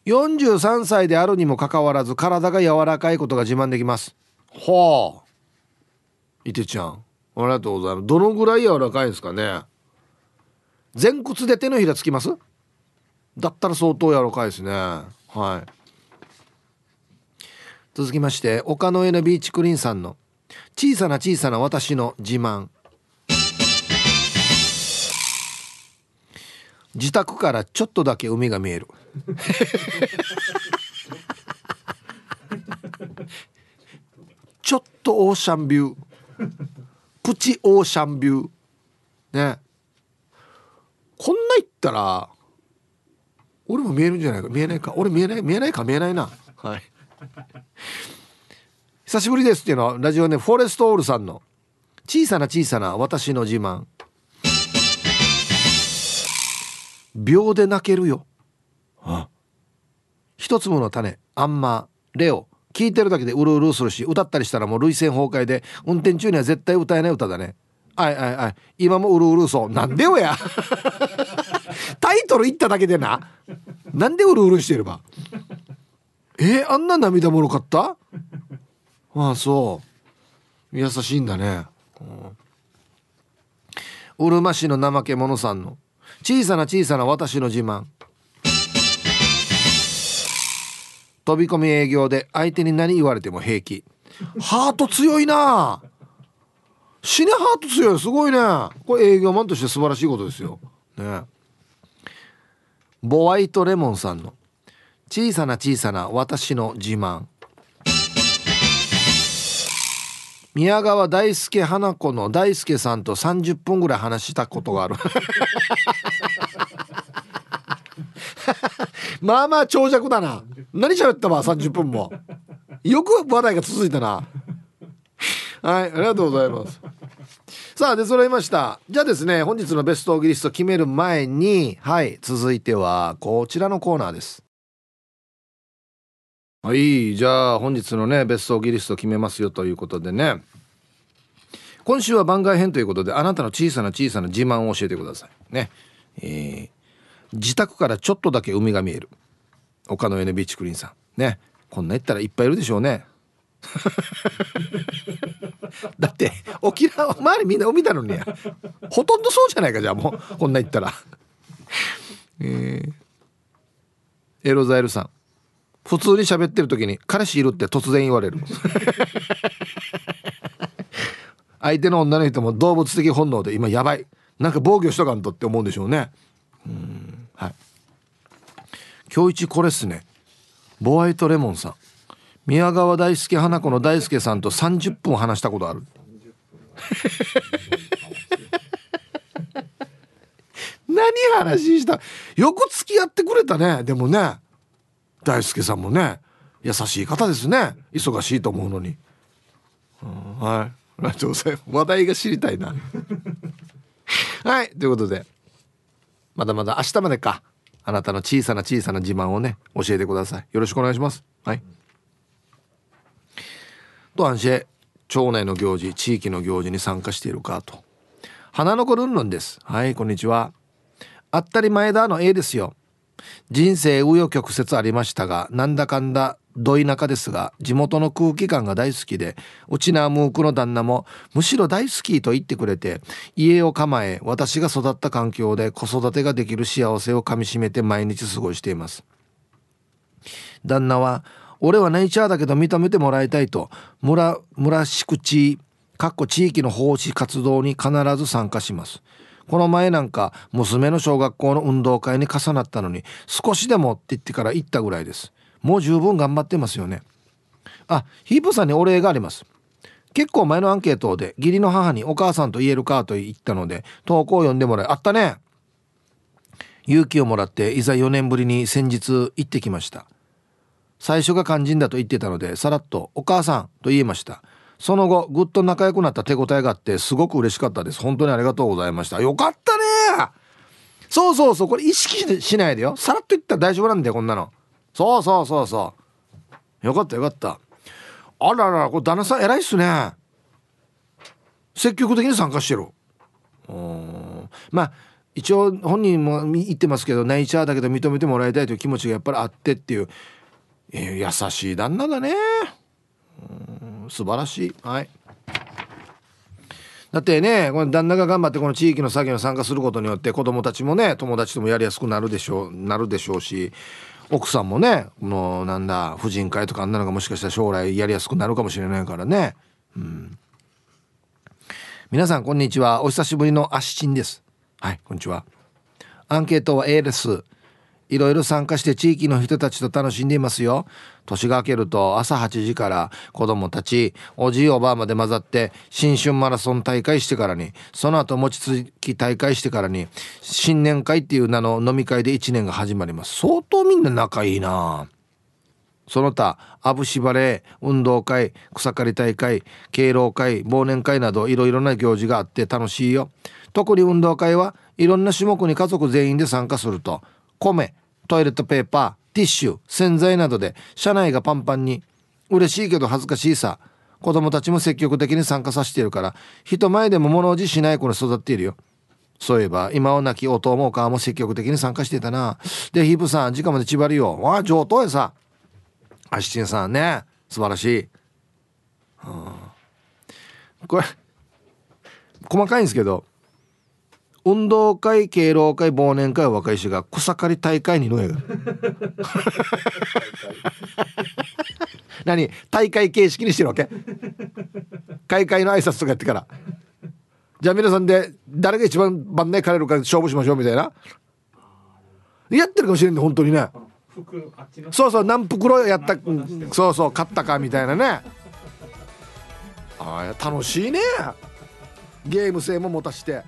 43歳であるにもかかわらず体が柔らかいことが自慢できます。はあ。いてちゃん。ありがとうございます。どのぐらい柔らかいんですかね。前屈で手のひらつきます？だったら相当柔らかいですね。はい。続きまして岡の上のビーチクリーンさんの小さな小さな私の自慢。自宅からちょっとだけ海が見える。ちょっとオーシャンビュー。プチオーシャンビュー。ね。こんな言ったら俺も見えるんじゃないか。見えないか。俺見えない見えないか？見えないな。はい。久しぶりですっていうのはラジオネフォレストオールさんの小さな小さな私の自慢秒で泣けるよ。一粒の種あんまレオ。聞いてるだけでうるうるするし歌ったりしたらもう涙腺崩壊で運転中には絶対歌えない歌だね。はいはいはい。今もうるうるそう。なんでよや？タイトル言っただけでな。なんでうるうるしてれば？えー、あんな涙もろかった？ああそう。優しいんだね、うん、うるま市の怠け者さんの小さな小さな私の自慢。飛び込み営業で相手に何言われても平気。ハート強いな。死ねハート強い。すごいね。これ営業マンとして素晴らしいことですよ。ね。ボワイトレモンさんの小さな小さな私の自慢。宮川大輔花子の大輔さんと30分ぐらい話したことがある。まあまあ長尺だな。何喋ったわ30分も。よく話題が続いたな。はいありがとうございます。さあで揃いました。じゃあですね本日のベストオギリスト決める前にはい続いてはこちらのコーナーですはいじゃあ本日のねベストオギリスト決めますよということでね。今週は番外編ということであなたの小さな小さな自慢を教えてください。ね。えー、自宅からちょっとだけ海が見える。岡野 N ビーチクリーンさん。ね。こんな言ったらいっぱいいるでしょうね。だって沖縄周りみんな海だのにほとんどそうじゃないかじゃあもう。こんな言ったら。えー、エロザエルさん。普通に喋ってる時に彼氏いるって突然言われる。相手の女の人も動物的本能で今やばい。なんか防御しとかんとって思うんでしょうね。うん。はい。今日一これっすね。ボワイトレモンさん。宮川大輔花子の大輔さんと30分話したことある。何話した？よく付き合ってくれたね。でもね大輔さんもね優しい方ですね。忙しいと思うのに、うん、はい。ありがとうございます。話題が知りたいな。はいということでまだまだ明日までか。あなたの小さな小さな自慢をね教えてください。よろしくお願いします。はい。とアンシェ町内の行事地域の行事に参加しているかと。花の子ルンルンです。はいこんにちは。あったり前だの A ですよ。人生紆余曲折ありましたがなんだかんだど田舎ですが地元の空気感が大好きでうちなムークの旦那もむしろ大好きと言ってくれて家を構え私が育った環境で子育てができる幸せをかみしめて毎日過ごしています。旦那は俺はネイチャーだけど認めてもらいたいと村村敷地かっこ地域の奉仕活動に必ず参加します。この前なんか娘の小学校の運動会に重なったのに少しでもって言ってから行ったぐらいです。もう十分頑張ってますよね。あヒープさんにお礼があります。結構前のアンケートで義理の母にお母さんと言えるかと言ったので投稿を読んでもらいあったね。勇気をもらっていざ4年ぶりに先日行ってきました。最初が肝心だと言ってたのでさらっと「お母さん」と言いました。その後ぐっと仲良くなった手応えがあってすごく嬉しかったです。本当にありがとうございました。よかったね！そうそうそうこれ意識しないでよ。さらっと言ったら大丈夫なんだよこんなの。そうそうそうそう。よかったよかった。あららこれ旦那さん偉いっすね。積極的に参加してる。うんまあ一応本人も言ってますけどナイチャーだけど認めてもらいたいという気持ちがやっぱりあってっていう。えー、優しい旦那だね。素晴らしい。はい。だってねこの旦那が頑張ってこの地域の作業に参加することによって子供たちもね友達ともやりやすくなるでしょうなるでしょうし奥さんもねこのなんだ婦人会とかあんなのがもしかしたら将来やりやすくなるかもしれないからね。うん。皆さんこんにちは。お久しぶりのアシチンです。はいこんにちは。アンケートは A ですいろいろ参加して地域の人たちと楽しんでいますよ。年が明けると朝8時から子供たちおじいおばあまで混ざって新春マラソン大会してからにその後餅つき大会してからに新年会っていう名の飲み会で1年が始まります。相当みんな仲いいな。その他アブシバレー運動会草刈り大会敬老会忘年会などいろいろな行事があって楽しいよ。特に運動会はいろんな種目に家族全員で参加すると。米トイレットペーパーティッシュ洗剤などで車内がパンパンに。嬉しいけど恥ずかしいさ。子供たちも積極的に参加させているから人前でも物おじしない子に育っているよ。そういえば今を亡き弟もお母も積極的に参加していたな。でヒープさん時間まで縛りよわあ上等やさ。アシチンさんね。素晴らしい、うん、これ細かいんですけど運動会敬老会忘年会若い人が草刈り大会にのやが 何？大会形式にしてるわけ？開会の挨拶とかやってから。じゃあ皆さんで誰が一番番内枯れるか勝負しましょうみたいな。やってるかもしれんね本当にね。そうそう何袋やった？そうそう買ったかみたいなね。あ楽しいね。ゲーム性も持たして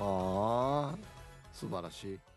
ああ素晴らしい。